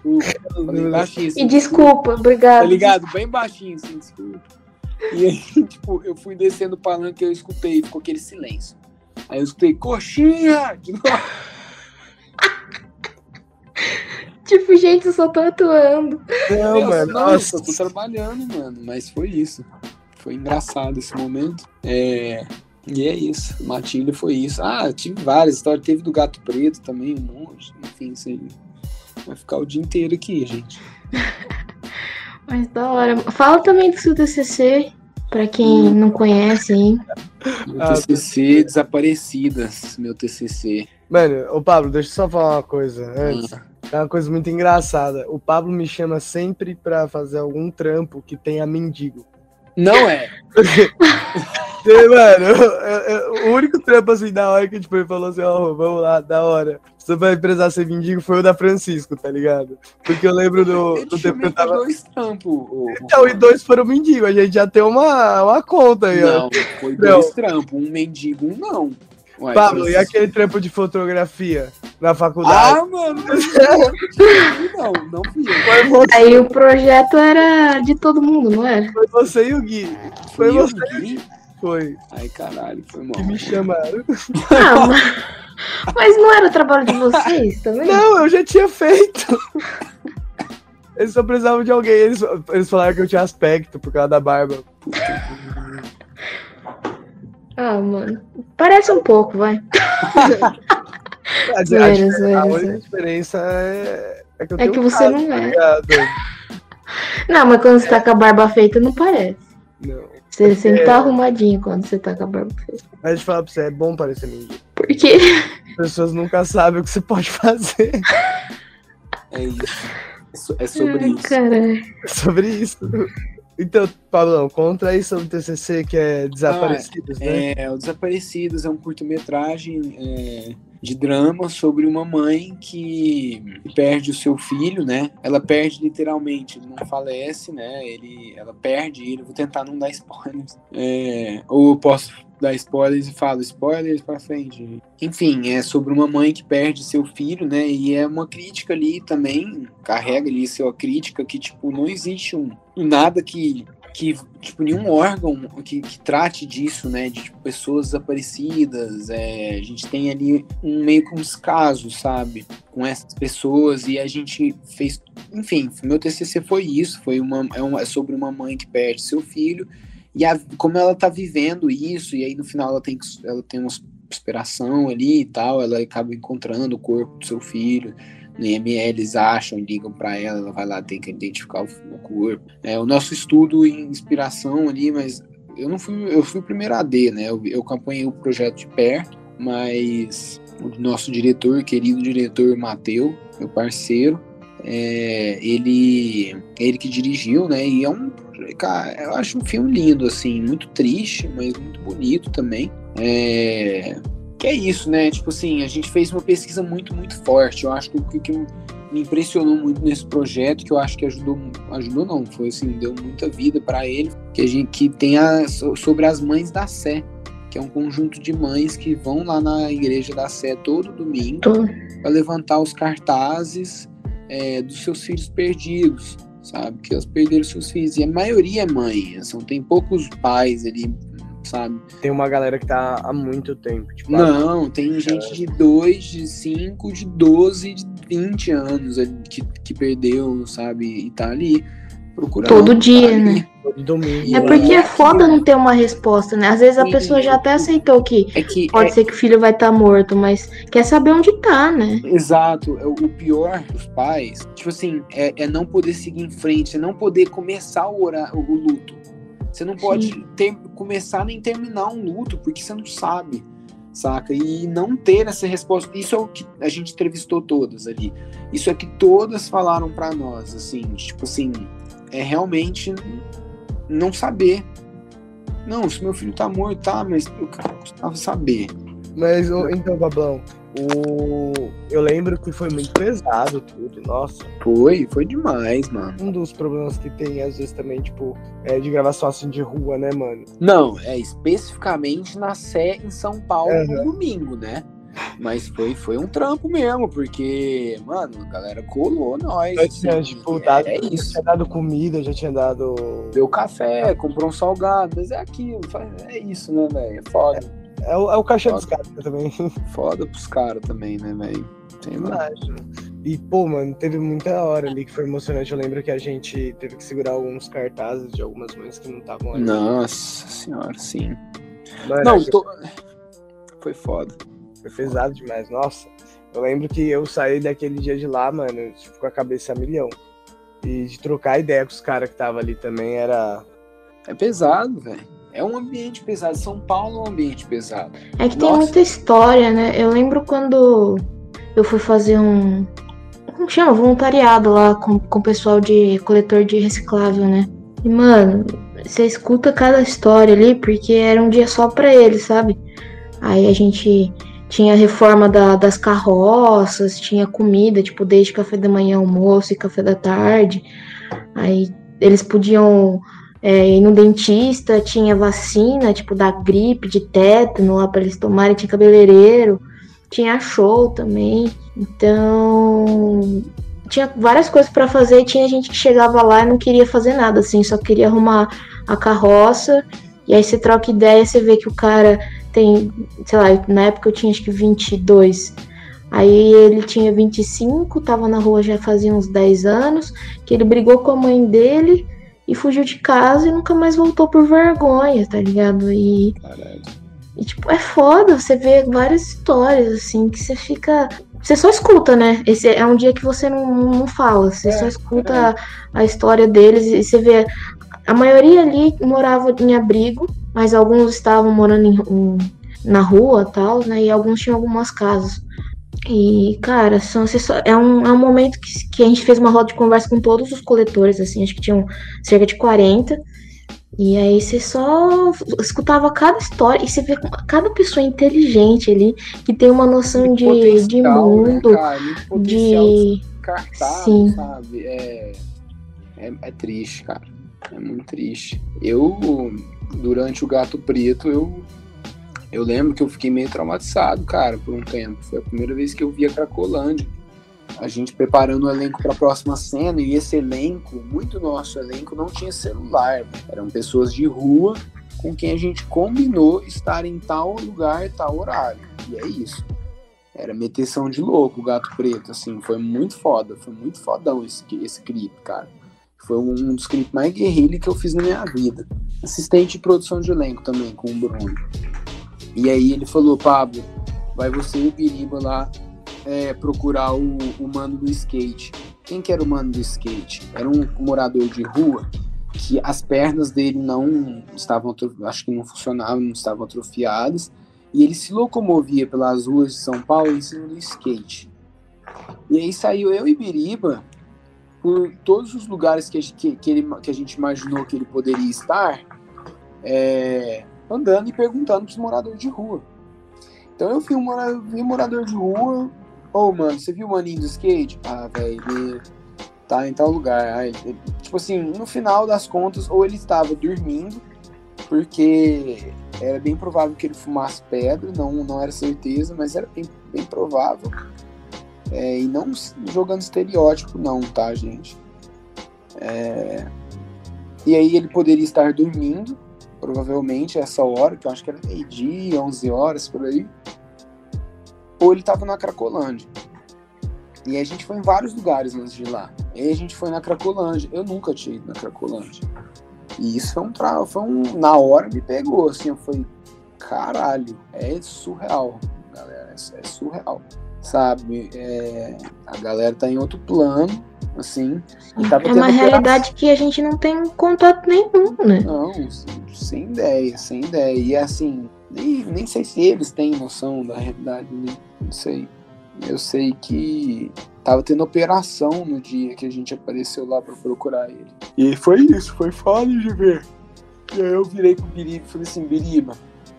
Speaker 4: Desculpa.
Speaker 2: baixinho, assim, e desculpa, desculpa, obrigado.
Speaker 4: Tá ligado? Bem baixinho, assim, desculpa. E aí, (laughs) tipo, eu fui descendo o palanque e eu escutei, ficou aquele silêncio. Aí eu escutei, coxinha! (laughs) De novo.
Speaker 2: Tipo, gente, eu só tô atuando.
Speaker 3: Não,
Speaker 4: Eu,
Speaker 3: mano.
Speaker 4: nossa,
Speaker 3: Nossa.
Speaker 4: eu tô trabalhando, mano. Mas foi isso. Foi engraçado esse momento. É. E é isso. Matilha foi isso. Ah, tive várias histórias. Teve do gato preto também, um monte. Enfim, isso aí. Vai ficar o dia inteiro aqui, gente. (laughs)
Speaker 2: Mas da hora. Fala também do seu TCC, pra quem não conhece, hein?
Speaker 4: Meu
Speaker 3: Ah,
Speaker 4: TCC Desaparecidas. Meu TCC.
Speaker 3: Mano, ô Pablo, deixa eu só falar uma coisa antes.
Speaker 4: Ah,
Speaker 3: É uma coisa muito engraçada. O Pablo me chama sempre pra fazer algum trampo que tenha mendigo.
Speaker 4: Não é. (laughs)
Speaker 3: E, mano, eu- eu- eu- o único trampo assim da hora que tipo, ele falou assim, ó, vamos lá, da hora. Você vai precisar ser mendigo foi o da Francisco, tá ligado? Porque eu lembro do,
Speaker 4: Eu
Speaker 3: do
Speaker 4: te
Speaker 3: tempo que eu tava.
Speaker 4: dois trampos.
Speaker 3: Então, e dois foram mendigo, a gente já tem uma, uma conta aí, ó.
Speaker 4: Não, foi
Speaker 3: Não.
Speaker 4: dois trampos. Um mendigo, um não. Uai,
Speaker 3: Pablo, e
Speaker 4: Francisco.
Speaker 3: aquele trampo de fotografia na faculdade?
Speaker 4: Ah, mano, não, não fui eu.
Speaker 3: Foi você,
Speaker 2: Aí o projeto era de todo mundo, não era?
Speaker 3: foi você e o Gui. Foi
Speaker 4: Fui eu,
Speaker 3: você
Speaker 4: Gui?
Speaker 3: Foi,
Speaker 4: Ai, caralho, foi mal.
Speaker 3: que me chamaram.
Speaker 2: Ah, mas, (laughs) mas não era o trabalho de vocês também?
Speaker 3: Não, eu já tinha feito. Eles só precisavam de alguém. Eles, eles falaram que eu tinha aspecto por causa da barba. (laughs)
Speaker 2: Ah, mano. Parece um pouco, vai. (laughs)
Speaker 3: A, a, única diferença é, é que eu
Speaker 2: É
Speaker 3: tenho
Speaker 2: que
Speaker 3: um
Speaker 2: você
Speaker 3: caso,
Speaker 2: não
Speaker 3: tá
Speaker 2: é. Não, mas quando você tá com a barba feita, não parece.
Speaker 3: Não.
Speaker 2: Você sempre tá arrumadinho quando você tá com a barba feita.
Speaker 3: Mas deixa eu falar pra você, é bom parecer mendigo.
Speaker 2: Porque
Speaker 3: As pessoas nunca sabem o que você pode fazer
Speaker 4: É isso. É É sobre
Speaker 2: Ai,
Speaker 4: isso.
Speaker 2: caralho.
Speaker 3: sobre isso. Então, Pablão, conta aí sobre o TCC que é Desaparecidos, né?
Speaker 4: É, o Desaparecidos é um curta-metragem é, de drama sobre uma mãe que perde o seu filho, né? Ela perde literalmente, ele não falece, né? Ele, ela perde ele. Vou tentar não dar spoilers. É, ou eu posso dar spoilers e falo spoilers pra frente. Enfim, é sobre uma mãe que perde seu filho, né? E é uma crítica ali também, carrega ali sua crítica que, tipo, não existe um nada que que tipo nenhum órgão que, que trate disso, né, de tipo, pessoas desaparecidas, é, a gente tem ali um meio que uns casos, sabe, com essas pessoas e a gente fez, enfim, meu TCC foi isso, foi uma é, uma, é sobre uma mãe que perde seu filho e a, como ela tá vivendo isso e aí no final ela tem ela tem uma inspiração ali e tal, ela acaba encontrando o corpo do seu filho no IML eles acham, ligam para ela, ela vai lá, tem que identificar o, o corpo. É, o nosso estudo em inspiração ali, mas eu não fui, eu fui o primeiro AD, né? Eu, eu acompanhei o projeto de perto, mas o nosso diretor, querido diretor Mateu, meu parceiro, é, ele, ele que dirigiu, né? E é um, cara, eu acho um filme lindo, assim, muito triste, mas muito bonito também. É, que é isso, né? Tipo assim, a gente fez uma pesquisa muito, muito forte. Eu acho que o que, que me impressionou muito nesse projeto, que eu acho que ajudou, ajudou não, foi assim, deu muita vida para ele, que a gente que tem a, so- sobre as mães da Sé, que é um conjunto de mães que vão lá na igreja da Sé todo domingo para levantar os cartazes é, dos seus filhos perdidos, sabe? Que elas perderam seus filhos. E a maioria é mãe, são, tem poucos pais ali, sabe?
Speaker 3: Tem uma galera que tá há muito tempo. Tipo,
Speaker 4: Não, tem gente de 2, de 5, de 12, de 20 anos que, que perdeu, sabe? E tá ali procurando.
Speaker 2: Todo
Speaker 4: tá
Speaker 2: dia,
Speaker 4: ali.
Speaker 2: né?
Speaker 3: domingo.
Speaker 2: É porque é foda não ter uma resposta, né? Às vezes a pessoa já até aceitou que
Speaker 4: É que
Speaker 2: pode
Speaker 4: é-
Speaker 2: ser que o filho vai estar morto, mas quer saber onde tá, né?
Speaker 4: Exato. É O pior dos pais, tipo assim, é, é não poder seguir em frente, é não poder começar o, o luto. Você não pode ter- começar nem terminar um luto, porque você não sabe, saca? E não ter essa resposta. Isso é o que a gente entrevistou todas ali. Isso é que todas falaram pra nós, assim, tipo assim, é realmente não saber. Não, se meu filho tá morto, tá, mas o cara custava saber.
Speaker 3: Mas, então, Pablão, o... eu lembro que foi muito pesado tudo, nossa.
Speaker 4: Foi, foi demais, mano.
Speaker 3: Um dos problemas que tem, às vezes, também, tipo, é de gravação assim de rua, né, mano?
Speaker 4: Não, é especificamente na Sé em São Paulo no
Speaker 3: Aham.
Speaker 4: domingo, né? Mas foi, foi um trampo mesmo, porque, mano, a galera colou nós.
Speaker 3: Eu tinha, tipo,
Speaker 4: é,
Speaker 3: dado,
Speaker 4: é
Speaker 3: já
Speaker 4: isso.
Speaker 3: tinha dado comida, já tinha dado.
Speaker 4: Deu café, comprou um salgado, mas é aquilo. É isso, né, velho? É foda.
Speaker 3: É o, é o cachê dos caras também. (laughs)
Speaker 4: Foda pros caras também, né, velho? Sei lá.
Speaker 3: E, pô, mano, teve muita hora ali que foi emocionante. Eu lembro que a gente teve que segurar alguns cartazes de algumas mães que não estavam ali.
Speaker 4: Nossa senhora, sim.
Speaker 3: Mano,
Speaker 4: Não, tô... foi foda.
Speaker 3: Foi pesado demais. Nossa, eu lembro que eu saí daquele dia de lá, mano, tipo, com a cabeça a milhão. E de trocar ideia com os caras que estavam ali também era.
Speaker 4: É pesado, velho. É um ambiente pesado. São Paulo é um ambiente pesado.
Speaker 2: É que tem
Speaker 4: Nossa.
Speaker 2: muita história, né? Eu lembro quando eu fui fazer um. Como chama? Voluntariado lá com, com o pessoal de coletor de reciclável, né? E, mano, você escuta cada história ali, porque era um dia só pra eles, sabe? Aí a gente tinha reforma da- das carroças, tinha comida, tipo, desde café da manhã, almoço e café da tarde. Aí eles podiam é, ir no dentista, tinha vacina, tipo, da gripe, de tétano lá pra eles tomarem, tinha cabeleireiro, tinha show também. Então, tinha várias coisas pra fazer e tinha gente que chegava lá e não queria fazer nada, assim, só queria arrumar a carroça. E aí você troca ideia, você vê que o cara tem, sei lá, na época eu tinha acho que 22. Aí ele tinha 25, tava na rua já fazia uns 10 anos, que ele brigou com a mãe dele e fugiu de casa e nunca mais voltou por vergonha, tá ligado? E, e, tipo, é foda, você vê várias histórias, assim, que você fica. Você só escuta, né? Esse é um dia que você não, não fala, você
Speaker 4: É,
Speaker 2: só escuta a, a história deles e você vê. A maioria ali morava em abrigo, mas alguns estavam morando em- em- na rua e tal, né? E alguns tinham algumas casas. E, cara, são, é, um, é um momento que, que a gente fez uma roda de conversa com todos os coletores, assim, acho que tinham cerca de 40. E aí você só escutava cada história e você vê cada pessoa inteligente ali, que tem uma noção de, de
Speaker 4: né,
Speaker 2: mundo,
Speaker 4: cara? Muito potencial
Speaker 2: de.
Speaker 4: descartável,
Speaker 2: Sim.
Speaker 4: sabe? É, é, é triste, cara. É muito triste. Eu, durante o Gato Preto, eu, eu lembro que eu fiquei meio traumatizado, cara, por um tempo. Foi a primeira vez que eu vi a Cracolândia. A gente preparando o elenco para a próxima cena e esse elenco, muito nosso elenco, não tinha celular. Eram pessoas de rua com quem a gente combinou estar em tal lugar, tal horário. E é isso. Era meteção de louco, o Gato Preto, assim, foi muito foda, foi muito fodão esse, esse clipe, cara. Foi um dos clipes mais guerrilha que eu fiz na minha vida. Assistente de produção de elenco também, com o Bruno. E aí ele falou, Pablo, vai você e o Biriba lá é, procurar o, o mano do skate. Quem que era o mano do skate? Era um morador de rua que as pernas dele não estavam, acho que não funcionavam, não estavam atrofiadas, e ele se locomovia pelas ruas de São Paulo em cima do skate. E aí saiu eu e Biriba por todos os lugares que que, que ele, que a gente imaginou que ele poderia estar, é, andando e perguntando para os moradores de rua. Então eu vi um morador, vi um morador de rua, ô mano, você viu o maninho do skate? Ah, velho, ele tá em tal lugar. Tipo assim, no final das contas, ou ele estava dormindo, porque era bem provável que ele fumasse pedra, não, não era certeza, mas era bem, bem provável. É, e não jogando estereótipo, não, tá, gente? É, e aí ele poderia estar dormindo, provavelmente essa hora, que eu acho que era meio-dia, 11 horas, por aí. Ou ele estava na Cracolândia. E a gente foi em vários lugares antes de lá. E a gente foi na Cracolândia. Eu nunca tinha ido na Cracolândia. E isso foi um tra... foi um na hora me pegou assim, eu falei, caralho, é surreal, galera, é, é surreal. Sabe? É, a galera tá em outro plano, assim. e tava
Speaker 2: É uma realidade que a gente não tem contato nenhum, né?
Speaker 4: Não, sem ideia, sem ideia. E assim, nem, nem sei se eles têm noção da realidade, né? Não sei. Eu sei que tava tendo operação no dia que a gente apareceu lá pra procurar ele. E foi isso, foi foda de ver. E aí eu virei pro Biriba e falei assim, Biriba,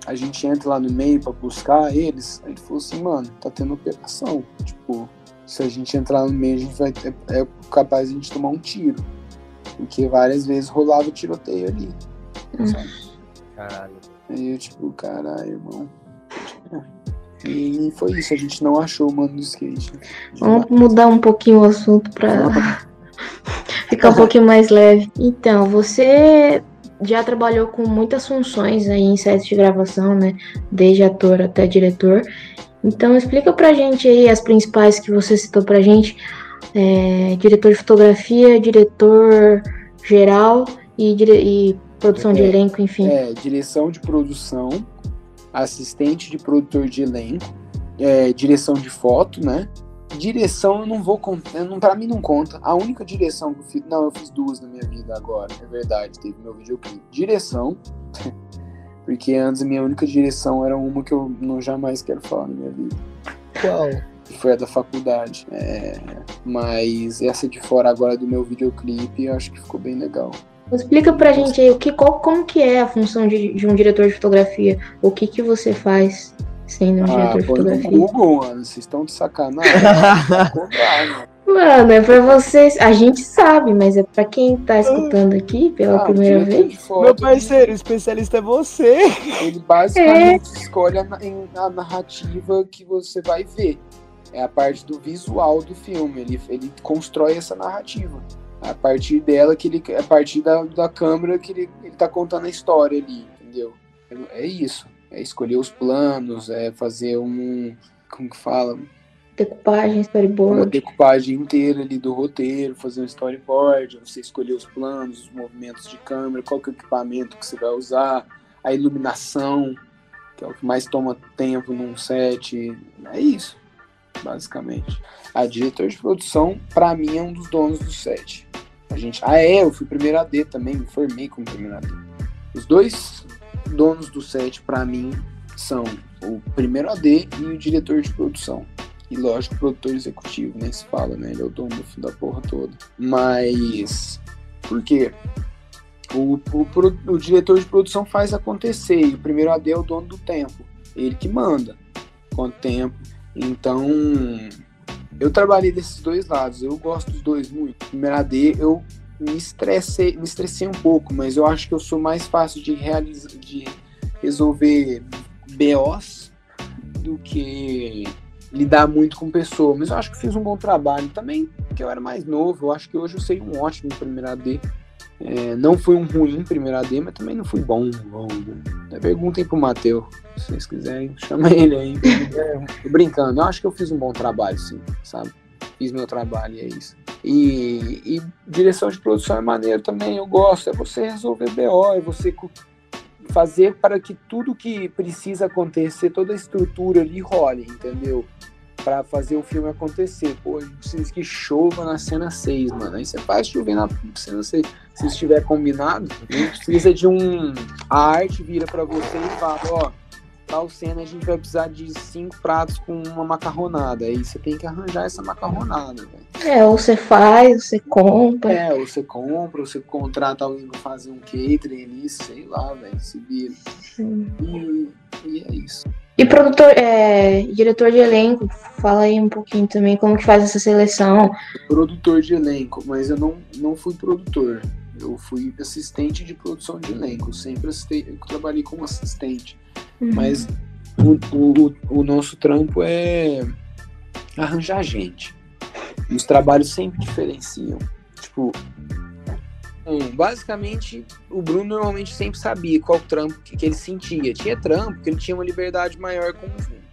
Speaker 4: a gente entra lá no meio pra buscar eles. Aí ele falou assim, mano, tá tendo operação. Tipo, se a gente entrar no meio, a gente vai ter, é capaz de a gente tomar um tiro. Porque várias vezes rolava tiroteio ali.
Speaker 2: Hum.
Speaker 4: sabe?
Speaker 3: Caralho.
Speaker 4: Aí eu, tipo, caralho, irmão. E foi isso, a gente não achou o mano do skate.
Speaker 2: Vamos mudar um pouquinho o assunto pra (laughs) ficar um pouquinho mais leve. Então, você já trabalhou com muitas funções aí em sets de gravação, né? Desde ator até diretor. Então, explica pra gente aí as principais que você citou pra gente. É, diretor de fotografia, diretor geral e, dire e produção é, de elenco, enfim.
Speaker 4: É, direção de produção, assistente de produtor de elenco, é, direção de foto, né? Direção eu não vou contar, pra mim não conta. A única direção que eu fiz. Não, eu fiz duas na minha vida agora, é verdade, teve meu videoclipe. Direção, (laughs) porque antes a minha única direção era uma que eu não jamais quero falar na minha vida.
Speaker 3: Qual?
Speaker 4: Foi a da faculdade. É, mas essa de fora agora do meu videoclipe eu acho que ficou bem legal.
Speaker 2: Explica pra gente aí o que, qual, como que é a função de, de um diretor de fotografia. O que que você faz sendo um ah, diretor de fotografia?
Speaker 4: No Google, mano, vocês estão de sacanagem.
Speaker 2: mano, é pra vocês. A gente sabe, mas é pra quem tá escutando aqui pela ah, primeira vez.
Speaker 3: Foto, Meu parceiro, o especialista é você.
Speaker 4: Ele basicamente é. escolhe a, a narrativa que você vai ver. É a parte do visual do filme. Ele, ele constrói essa narrativa. A partir dela, que ele, a partir da, da câmera que ele, ele tá contando a história ali, entendeu? É, é isso. É escolher os planos, é fazer um. Como que fala?
Speaker 2: Decupagem, storyboard.
Speaker 4: Uma decupagem inteira ali do roteiro, fazer um storyboard, você escolher os planos, os movimentos de câmera, qual que é o equipamento que você vai usar, a iluminação, que é o que mais toma tempo num set. É isso, basicamente. A diretor de produção, para mim, é um dos donos do set. A gente, ah, é, eu fui primeiro AD também, me formei como primeiro AD. Os dois donos do set, para mim, são o primeiro AD e o diretor de produção. E lógico, o produtor executivo, nem se fala, né? Ele é o dono da porra toda. Mas. Por quê? O, o, o, diretor de produção faz acontecer e o primeiro AD é o dono do tempo. Ele que manda quanto tempo. Então, eu trabalhei desses dois lados. Eu gosto dos dois muito. Primeiro AD, eu me estressei, me estressei um pouco, mas eu acho que eu sou mais fácil de realizar, de resolver BOs do que lidar muito com pessoa. Mas eu acho que fiz um bom trabalho também, porque eu era mais novo. Eu acho que hoje eu sei um ótimo primeiro AD. É, não fui um ruim primeiro AD, mas também não fui bom. bom. Né? Perguntem pro Matheus, se vocês quiserem, chama ele aí. (laughs) Tô brincando, eu acho que eu fiz um bom trabalho, sim, sabe? Fiz meu trabalho e é isso. E, e, direção de produção é maneiro também, eu gosto. É você resolver BO, é você fazer para que tudo que precisa acontecer, toda a estrutura ali role, entendeu? Para fazer o filme acontecer. Pô, a gente precisa que chova na cena 6, mano. Aí você faz chover na cena 6. Se estiver combinado, a gente precisa de um. A arte vira para você e fala: ó tal cena a gente vai precisar de cinco pratos com uma macarronada. Aí você tem que arranjar essa macarronada,
Speaker 2: velho. É, ou você faz, você compra.
Speaker 4: É, ou você compra, ou você contrata alguém pra fazer um catering ali, sei lá, velho, se vira. E, e, é isso.
Speaker 2: E produtor, é, diretor de elenco, fala aí um pouquinho também como que faz essa seleção.
Speaker 4: Produtor de elenco, mas eu não, não fui produtor. Eu fui assistente de produção de elenco. Sempre assistei, eu trabalhei como assistente. Uhum. Mas o, o, o nosso trampo é arranjar gente. Os trabalhos sempre diferenciam. Tipo, um, basicamente, o Bruno normalmente sempre sabia qual trampo que, que, ele sentia. Tinha trampo que ele tinha uma liberdade maior com,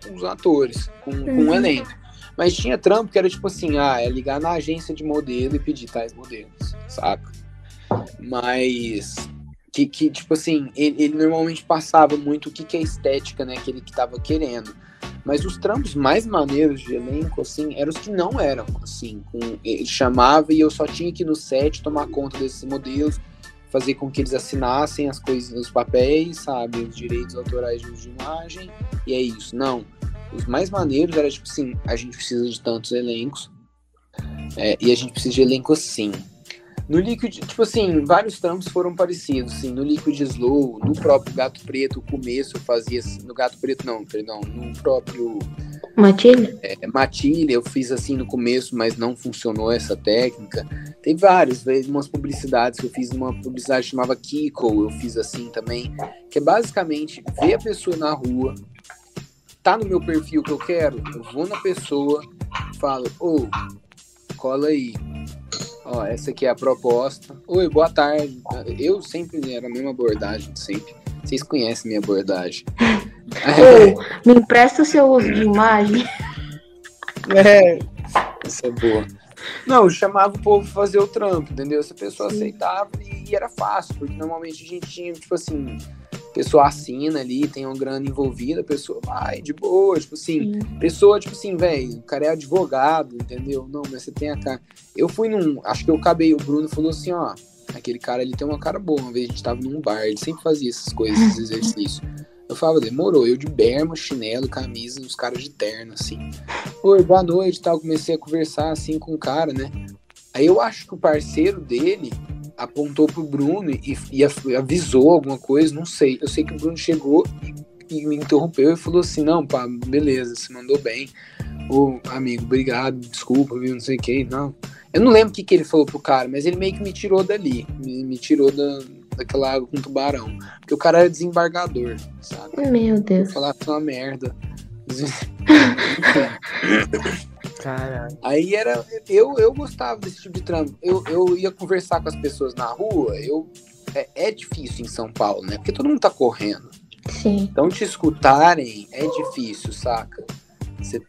Speaker 4: com os atores, com, uhum. com o elenco. Mas tinha trampo que era tipo assim, ah, é ligar na agência de modelo e pedir tais modelos, saca? Mas que, que tipo assim, ele, ele, normalmente passava muito o que, que é estética, né, que ele que tava querendo. Mas os trampos mais maneiros de elenco, assim, eram os que não eram, assim, com, ele chamava e eu só tinha que ir no set tomar conta desses modelos, fazer com que eles assinassem as coisas, os papéis, sabe, os direitos autorais de imagem, e é isso. Não, os mais maneiros era tipo assim, a gente precisa de tantos elencos, é, e a gente precisa de elenco assim, no Liquid, tipo assim, vários trampos foram parecidos, assim, no Liquid Slow, no próprio Gato Preto, o começo eu fazia, assim, no Gato Preto não, perdão, no próprio...
Speaker 2: Matilha?
Speaker 4: É, Matilha eu fiz assim no começo, mas não funcionou essa técnica. Tem vários, umas publicidades que eu fiz, uma publicidade que chamava Kiko, eu fiz assim também, que é basicamente ver a pessoa na rua, tá no meu perfil que eu quero, eu vou na pessoa, falo, ô, cola aí. Ó, essa aqui é a proposta. Oi, boa tarde. Eu sempre era a mesma abordagem, sempre. Vocês conhecem minha abordagem. (laughs)
Speaker 2: Ô, me empresta o seu uso de imagem. (laughs)
Speaker 4: É, essa é boa. Não, eu chamava o povo pra fazer o trampo, entendeu? Se a pessoa
Speaker 2: Sim.
Speaker 4: aceitava e, era fácil, porque normalmente a gente tinha, tipo assim, pessoa assina ali, tem uma grana envolvida, a pessoa vai de boa, tipo assim, pessoa, tipo assim, velho, o cara é advogado, entendeu? Não, mas você tem a cara. Eu fui num. Acho que eu acabei, o Bruno falou assim, ó. Aquele cara ali tem uma cara boa. Uma vez a gente tava num bar, ele sempre fazia essas coisas, esses exercícios. Eu falava, demorou, eu de berma, chinelo, camisa, os caras de terno, assim. Oi, boa noite tal. Comecei a conversar assim com o cara, né? Aí eu acho que o parceiro dele apontou pro Bruno e, e avisou alguma coisa, não sei. Eu sei que o Bruno chegou e, e me interrompeu e falou assim: não, pá, beleza, você mandou bem. Ô, amigo, obrigado, desculpa, viu, não sei o que, não. Eu não lembro o que, que ele falou pro cara, mas ele meio que me tirou dali, me, me tirou da, daquela água com tubarão. Porque o cara era desembargador, sabe?
Speaker 2: Meu Deus.
Speaker 4: Falar uma merda. (laughs)
Speaker 5: Caralho.
Speaker 4: Aí era. Eu, eu gostava desse tipo de trampo. Eu, eu ia conversar com as pessoas na rua, eu. É, é difícil em São Paulo, né? Porque todo mundo tá correndo.
Speaker 2: Sim.
Speaker 4: Então te escutarem é difícil, saca? Você,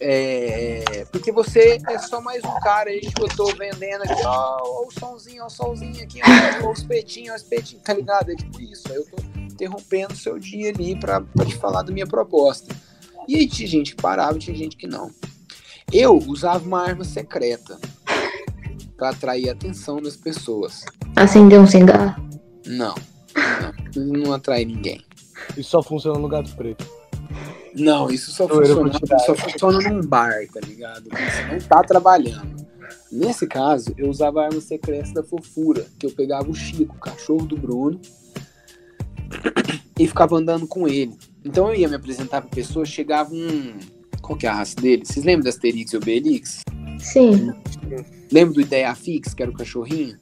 Speaker 4: é, porque você é só mais um cara aí que eu tô vendendo aqui, ó, ó o somzinho, ó o solzinho aqui, ó, ó os petinhos, ó os petinhos, tá ligado? É tipo isso. Aí eu tô interrompendo o seu dia ali pra, pra te falar da minha proposta. E aí tinha gente que parava, tinha gente que não. Eu usava uma arma secreta (laughs) pra atrair a atenção das pessoas.
Speaker 2: Acender um cigarro.
Speaker 4: Não, não, não atrai ninguém.
Speaker 5: Isso só funciona no gato preto.
Speaker 4: Não, isso só funciona, só funciona num bar, tá ligado? Você não tá trabalhando. Nesse caso, eu usava a arma secreta da fofura, que eu pegava o Chico, o cachorro do Bruno, (coughs) e ficava andando com ele. Então eu ia me apresentar pra pessoa, chegava um. Qual que é a raça dele? Vocês lembram da Asterix e Obelix?
Speaker 2: Sim.
Speaker 4: Lembra do Ideia Fix, que era o cachorrinho?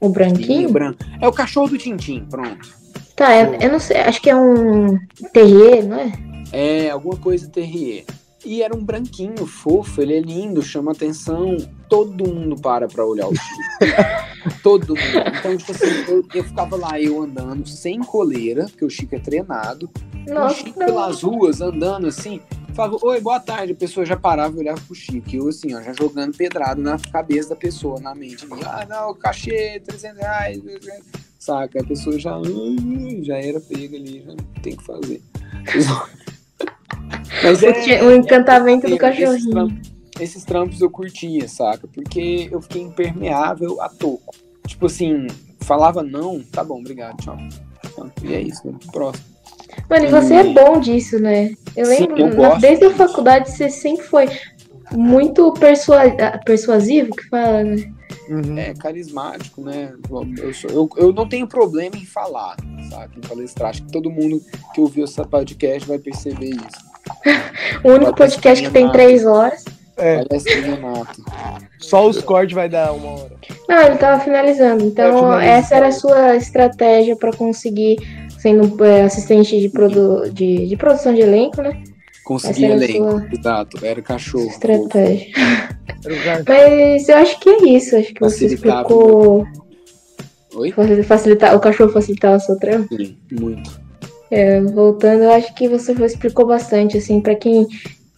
Speaker 2: O branquinho?
Speaker 4: branco. É o cachorro do Tintim, pronto.
Speaker 2: Tá, eu, eu não sei. Acho que é um terrier, não é?
Speaker 4: É, alguma coisa terrier. E era um branquinho, fofo, ele é lindo, chama atenção. Todo mundo para pra olhar o Chico. (laughs) Todo mundo. Então, tipo assim, eu, eu ficava lá, eu andando sem coleira, porque o Chico é treinado. o
Speaker 2: Nossa,
Speaker 4: Chico
Speaker 2: não.
Speaker 4: pelas ruas, andando assim. Falava, oi, boa tarde. A pessoa já parava e olhava pro Chico. Eu, assim, ó, já jogando pedrado na cabeça da pessoa, na mente. Ah, não, cachê, 300 reais. Saca? A pessoa já, já era pega ali, já tem o que fazer. (laughs) Mas é,
Speaker 2: O encantamento do
Speaker 4: esses
Speaker 2: cachorrinho.
Speaker 4: trampos, esses trampos eu curtia, saca? Porque eu fiquei impermeável a toco. Tipo assim, falava não, tá bom, obrigado, tchau. E é isso, né? próximo.
Speaker 2: Mano, e você é bom disso, né? Eu
Speaker 4: Sim,
Speaker 2: lembro,
Speaker 4: eu
Speaker 2: na-
Speaker 4: gosto
Speaker 2: desde a faculdade você sempre foi muito persua- ah, persuasivo, que fala, né?
Speaker 5: Uhum.
Speaker 4: É carismático, né? Eu, sou- eu, eu não tenho problema em falar, saca? Em palestrar. Acho que todo mundo que ouviu esse podcast vai perceber isso. (laughs)
Speaker 2: O único podcast que tem três horas.
Speaker 5: É, só os cortes vai dar uma hora.
Speaker 2: Não, ele tava finalizando. Então,
Speaker 5: É,
Speaker 2: essa era a sua estratégia pra conseguir, sendo é, assistente de, produ de, de produção de elenco, né?
Speaker 4: Consegui elenco,
Speaker 2: sua-
Speaker 4: exato. Era cachorro.
Speaker 2: Estratégia. Mas eu acho que é isso. Acho que você
Speaker 4: Facilitava
Speaker 2: explicou.
Speaker 4: Oi?
Speaker 2: Facilitar, o cachorro facilitar o seu trampo.
Speaker 4: Sim, muito.
Speaker 2: É, voltando, eu acho que você explicou bastante, assim, pra quem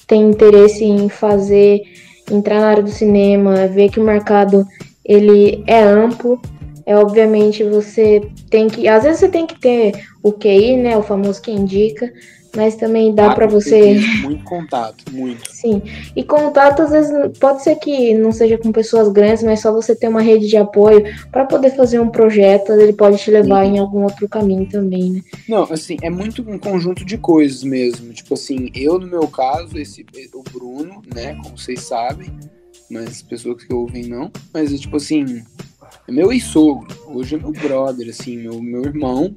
Speaker 2: tem interesse em fazer, entrar na área do cinema, ver que o mercado ele é amplo. É obviamente você tem que, às vezes você tem que ter o QI, né, o famoso que indica, mas também dá
Speaker 4: Ah,
Speaker 2: pra
Speaker 4: com
Speaker 2: você
Speaker 4: Muito contato, muito. (laughs)
Speaker 2: Sim. E contato, às vezes, pode ser que não seja com pessoas grandes, mas só você ter uma rede de apoio para poder fazer um projeto, ele pode te levar em algum outro caminho também, né?
Speaker 4: Não, assim, é muito um conjunto de coisas mesmo. Tipo assim, eu, no meu caso, esse, o Bruno, né, como vocês sabem, mas as pessoas que ouvem não, mas tipo assim, meu ex-sogro, hoje é meu brother, assim, meu, meu irmão,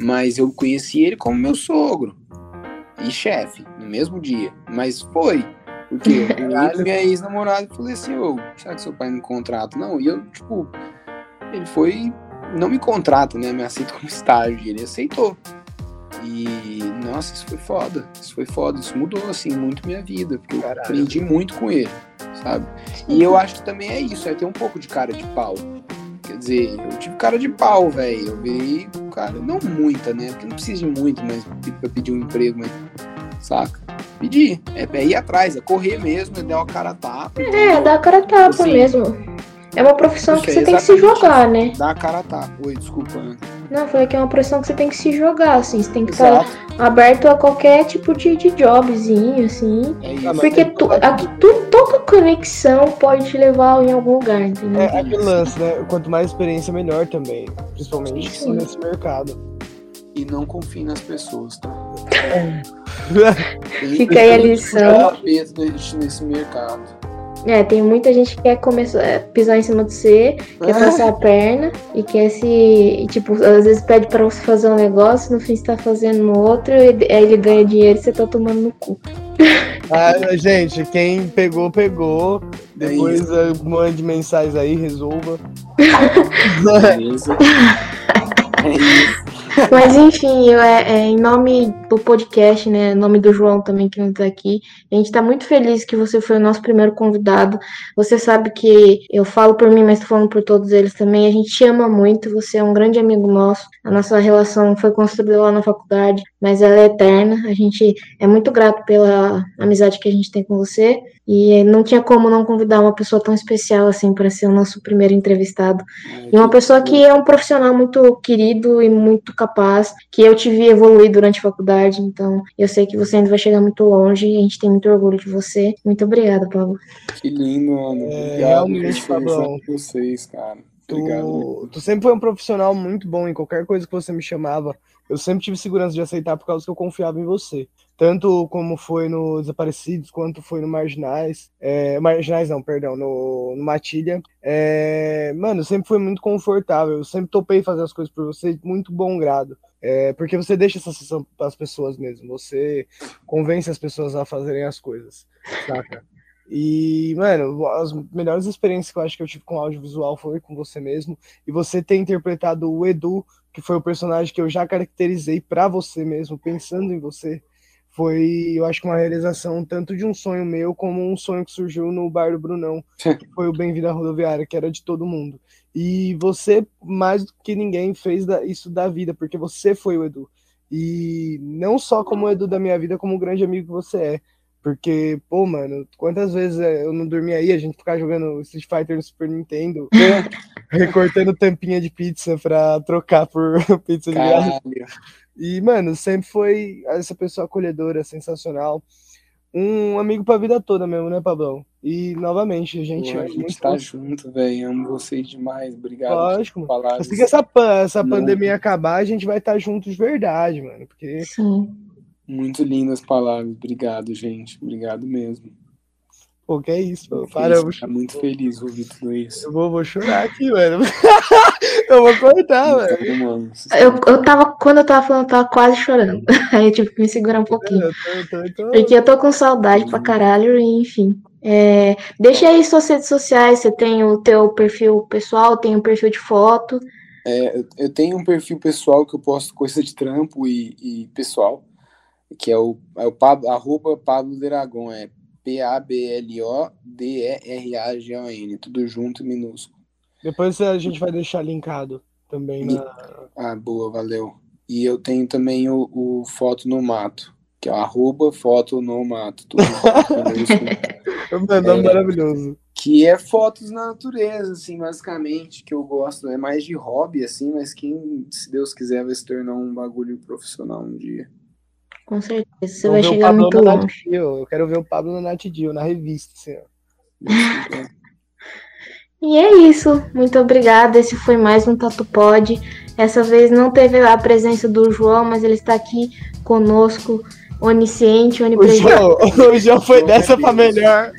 Speaker 4: mas eu conheci ele como meu sogro e chefe, no mesmo dia. Mas foi, porque (laughs) eu pra minha ex-namorada e falei assim, ô, será que seu pai me contrata? Não, e eu, tipo, ele foi, não me contrata, né, me aceita como estágio, e ele aceitou. E, nossa, isso foi foda. Isso foi foda. Isso mudou, assim, muito minha vida. Porque eu
Speaker 3: Caralho.
Speaker 4: aprendi muito com ele, sabe? E eu acho que também é isso, é ter um pouco de cara de pau. Quer dizer, eu tive cara de pau, velho. Eu virei, cara, não muita, né? Porque não precisa de muito, mas pra pedir um emprego, mas. Saca? Pedir. É, é ir atrás, é correr mesmo, é dar uma cara a tapa.
Speaker 2: É, dá a cara a tapa
Speaker 4: Assim,
Speaker 2: mesmo. É uma profissão que você
Speaker 4: é
Speaker 2: tem que se jogar, né?
Speaker 4: Dar a cara a tapa. Oi, desculpa. Ana.
Speaker 2: Não, eu falei que é uma profissão que você tem que se jogar, assim. Você tem que estar aberto a qualquer tipo de, de jobzinho, assim.
Speaker 4: É
Speaker 3: Ah,
Speaker 4: isso.
Speaker 3: mas
Speaker 2: Porque tu, aqui, tu- toda conexão pode te levar em algum lugar, entendeu?
Speaker 3: É aquele lance, né? Quanto mais experiência, melhor também. Principalmente
Speaker 2: Sim.
Speaker 3: nesse mercado.
Speaker 4: E não confie nas pessoas, tá? Tem (laughs)
Speaker 2: Fica aí a lição.
Speaker 4: nesse mercado.
Speaker 2: É, tem muita gente que quer começar, é, pisar em cima de você, quer passar a perna e quer se. e, tipo, às vezes pede pra você fazer um negócio, no fim você tá fazendo no outro, e aí ele ganha dinheiro e você tá tomando no cu. (laughs)
Speaker 3: Ah, gente, quem pegou, pegou.
Speaker 4: É
Speaker 3: Depois eh, mande mensais aí, resolva.
Speaker 4: Beleza? (laughs) É isso. (laughs)
Speaker 2: Mas enfim, eu, é, é, em nome do podcast, né? Em nome do João também que não tá aqui. A gente tá muito feliz que você foi o nosso primeiro convidado. Você sabe que eu falo por mim, mas tô falando por todos eles também. A gente te ama muito, você é um grande amigo nosso. A nossa relação foi construída lá na faculdade, mas ela é eterna. A gente é muito grato pela amizade que a gente tem com você. E não tinha como não convidar uma pessoa tão especial assim para ser o nosso primeiro entrevistado. E uma pessoa que é um profissional muito querido e muito capaz, que eu te vi evoluir durante a faculdade, então eu sei que você ainda vai chegar muito longe e a gente tem muito orgulho de você. Muito obrigada, Pablo.
Speaker 4: Que lindo, mano.
Speaker 3: É,
Speaker 4: Obrigado
Speaker 3: realmente,
Speaker 4: com vocês, cara.
Speaker 3: Tu, tu sempre foi um profissional muito bom em qualquer coisa que você me chamava. Eu sempre tive segurança de aceitar por causa que eu confiava em você. Tanto como foi no Desaparecidos, quanto foi no Marginais. É, Marginais não, perdão, no, no Matilha. É, mano, sempre foi muito confortável. Eu sempre topei fazer as coisas por você, muito bom grado. É, porque você deixa essa sensação para as pessoas mesmo. Você convence as pessoas a fazerem as coisas, saca? E, mano, as melhores experiências que eu acho que eu tive com audiovisual foi com você mesmo. E você ter interpretado o Edu, que foi o personagem que eu já caracterizei pra você mesmo, pensando em você, foi, eu acho que uma realização tanto de um sonho meu como um sonho que surgiu no bar do Brunão, que foi o Bem-vindo à Rodoviária, que era de todo mundo. E você, mais do que ninguém, fez isso da vida, porque você foi o Edu. E não só como o Edu da minha vida, como o grande amigo que você é. Porque, pô, mano, quantas vezes é, eu não dormia aí, a gente ficava jogando Street Fighter no Super Nintendo, (laughs) recortando tampinha de pizza pra trocar por (laughs) pizza de graça. E, mano, sempre foi essa pessoa acolhedora, sensacional. Um amigo pra vida toda mesmo, né, Pablão? E, novamente, a gente
Speaker 4: Pô, a gente tá junto, velho. Amo vocês demais. Obrigado.
Speaker 3: Lógico, mano.
Speaker 4: Palavras.
Speaker 3: Assim que essa, pan- essa
Speaker 4: Não.
Speaker 3: pandemia acabar, a gente vai estar junto de verdade, mano. Porque,
Speaker 2: Sim.
Speaker 4: Muito lindas palavras. Obrigado, gente. Obrigado mesmo.
Speaker 3: Pô, que é isso, pô.
Speaker 4: Fiquei
Speaker 3: Para, eu vou,
Speaker 4: tá muito feliz ouvir tudo isso.
Speaker 3: eu vou, vou chorar aqui, mano. (laughs) eu vou cortar, velho.
Speaker 4: Mano,
Speaker 2: Eu, eu tava, quando eu tava falando, eu tava quase chorando. (laughs) Aí eu tive que me segurar um pouquinho.
Speaker 3: Eu tô, eu tô, eu tô-
Speaker 2: Porque eu tô com saudade pra caralho, e enfim. É, deixa aí suas redes sociais, você tem o teu perfil pessoal, tem um perfil de foto.
Speaker 4: É, eu- tenho um perfil pessoal que eu posto coisa de trampo e, e pessoal, que é o, é o Pablo, arroba Pablo Dragon, é P-A-B-L-O-D-E-R-A-G-O-N, tudo junto e minúsculo.
Speaker 3: Depois a gente vai deixar linkado também na.
Speaker 4: Ah, boa, valeu. E eu tenho também o, o Foto no Mato, que é o arroba Foto no Mato, tudo junto, (laughs) minúsculo.
Speaker 3: Mano, é
Speaker 4: É.
Speaker 3: maravilhoso.
Speaker 4: Que é fotos na natureza, assim, basicamente, que eu gosto. É mais de hobby, assim, mas que, se Deus quiser, vai se tornar um bagulho profissional um dia.
Speaker 2: Com certeza, você vai
Speaker 3: o
Speaker 2: chegar muito longe.
Speaker 3: Eu quero ver o Pablo na Nath Dio, na revista, assim. (laughs)
Speaker 2: E é isso. Muito obrigada. Esse foi mais um Tatu Pod. Essa vez não teve a presença do João, mas ele está aqui conosco, onisciente,
Speaker 3: O
Speaker 2: onipresente.
Speaker 3: João, (laughs) o João foi
Speaker 4: João
Speaker 3: dessa
Speaker 4: é
Speaker 3: pra
Speaker 4: Deus.
Speaker 3: melhor.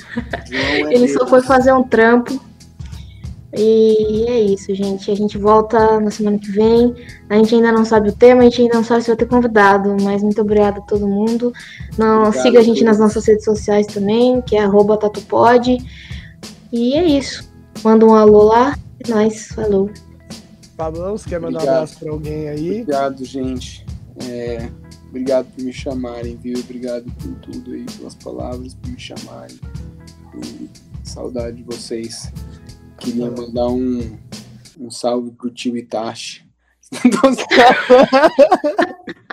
Speaker 4: É
Speaker 2: Ele só foi fazer um trampo. E é isso, gente. A gente volta na semana que vem. A gente ainda não sabe o tema, a gente ainda não sabe se vai ter convidado, mas muito obrigada a todo mundo. Não,
Speaker 4: Obrigado
Speaker 2: siga
Speaker 4: a
Speaker 2: gente
Speaker 4: todos.
Speaker 2: nas nossas redes sociais também, que é arroba tatupod. E é isso. Manda um alô lá. É nóis. Falou.
Speaker 3: Pablão, você quer mandar um
Speaker 4: Obrigado.
Speaker 3: abraço pra alguém aí?
Speaker 4: Obrigado, gente. É, Obrigado por me chamarem, viu? Obrigado por tudo aí, pelas palavras, por me chamarem. E saudade de vocês. Queria mandar um, um salve pro tio Itachi. (laughs) (laughs)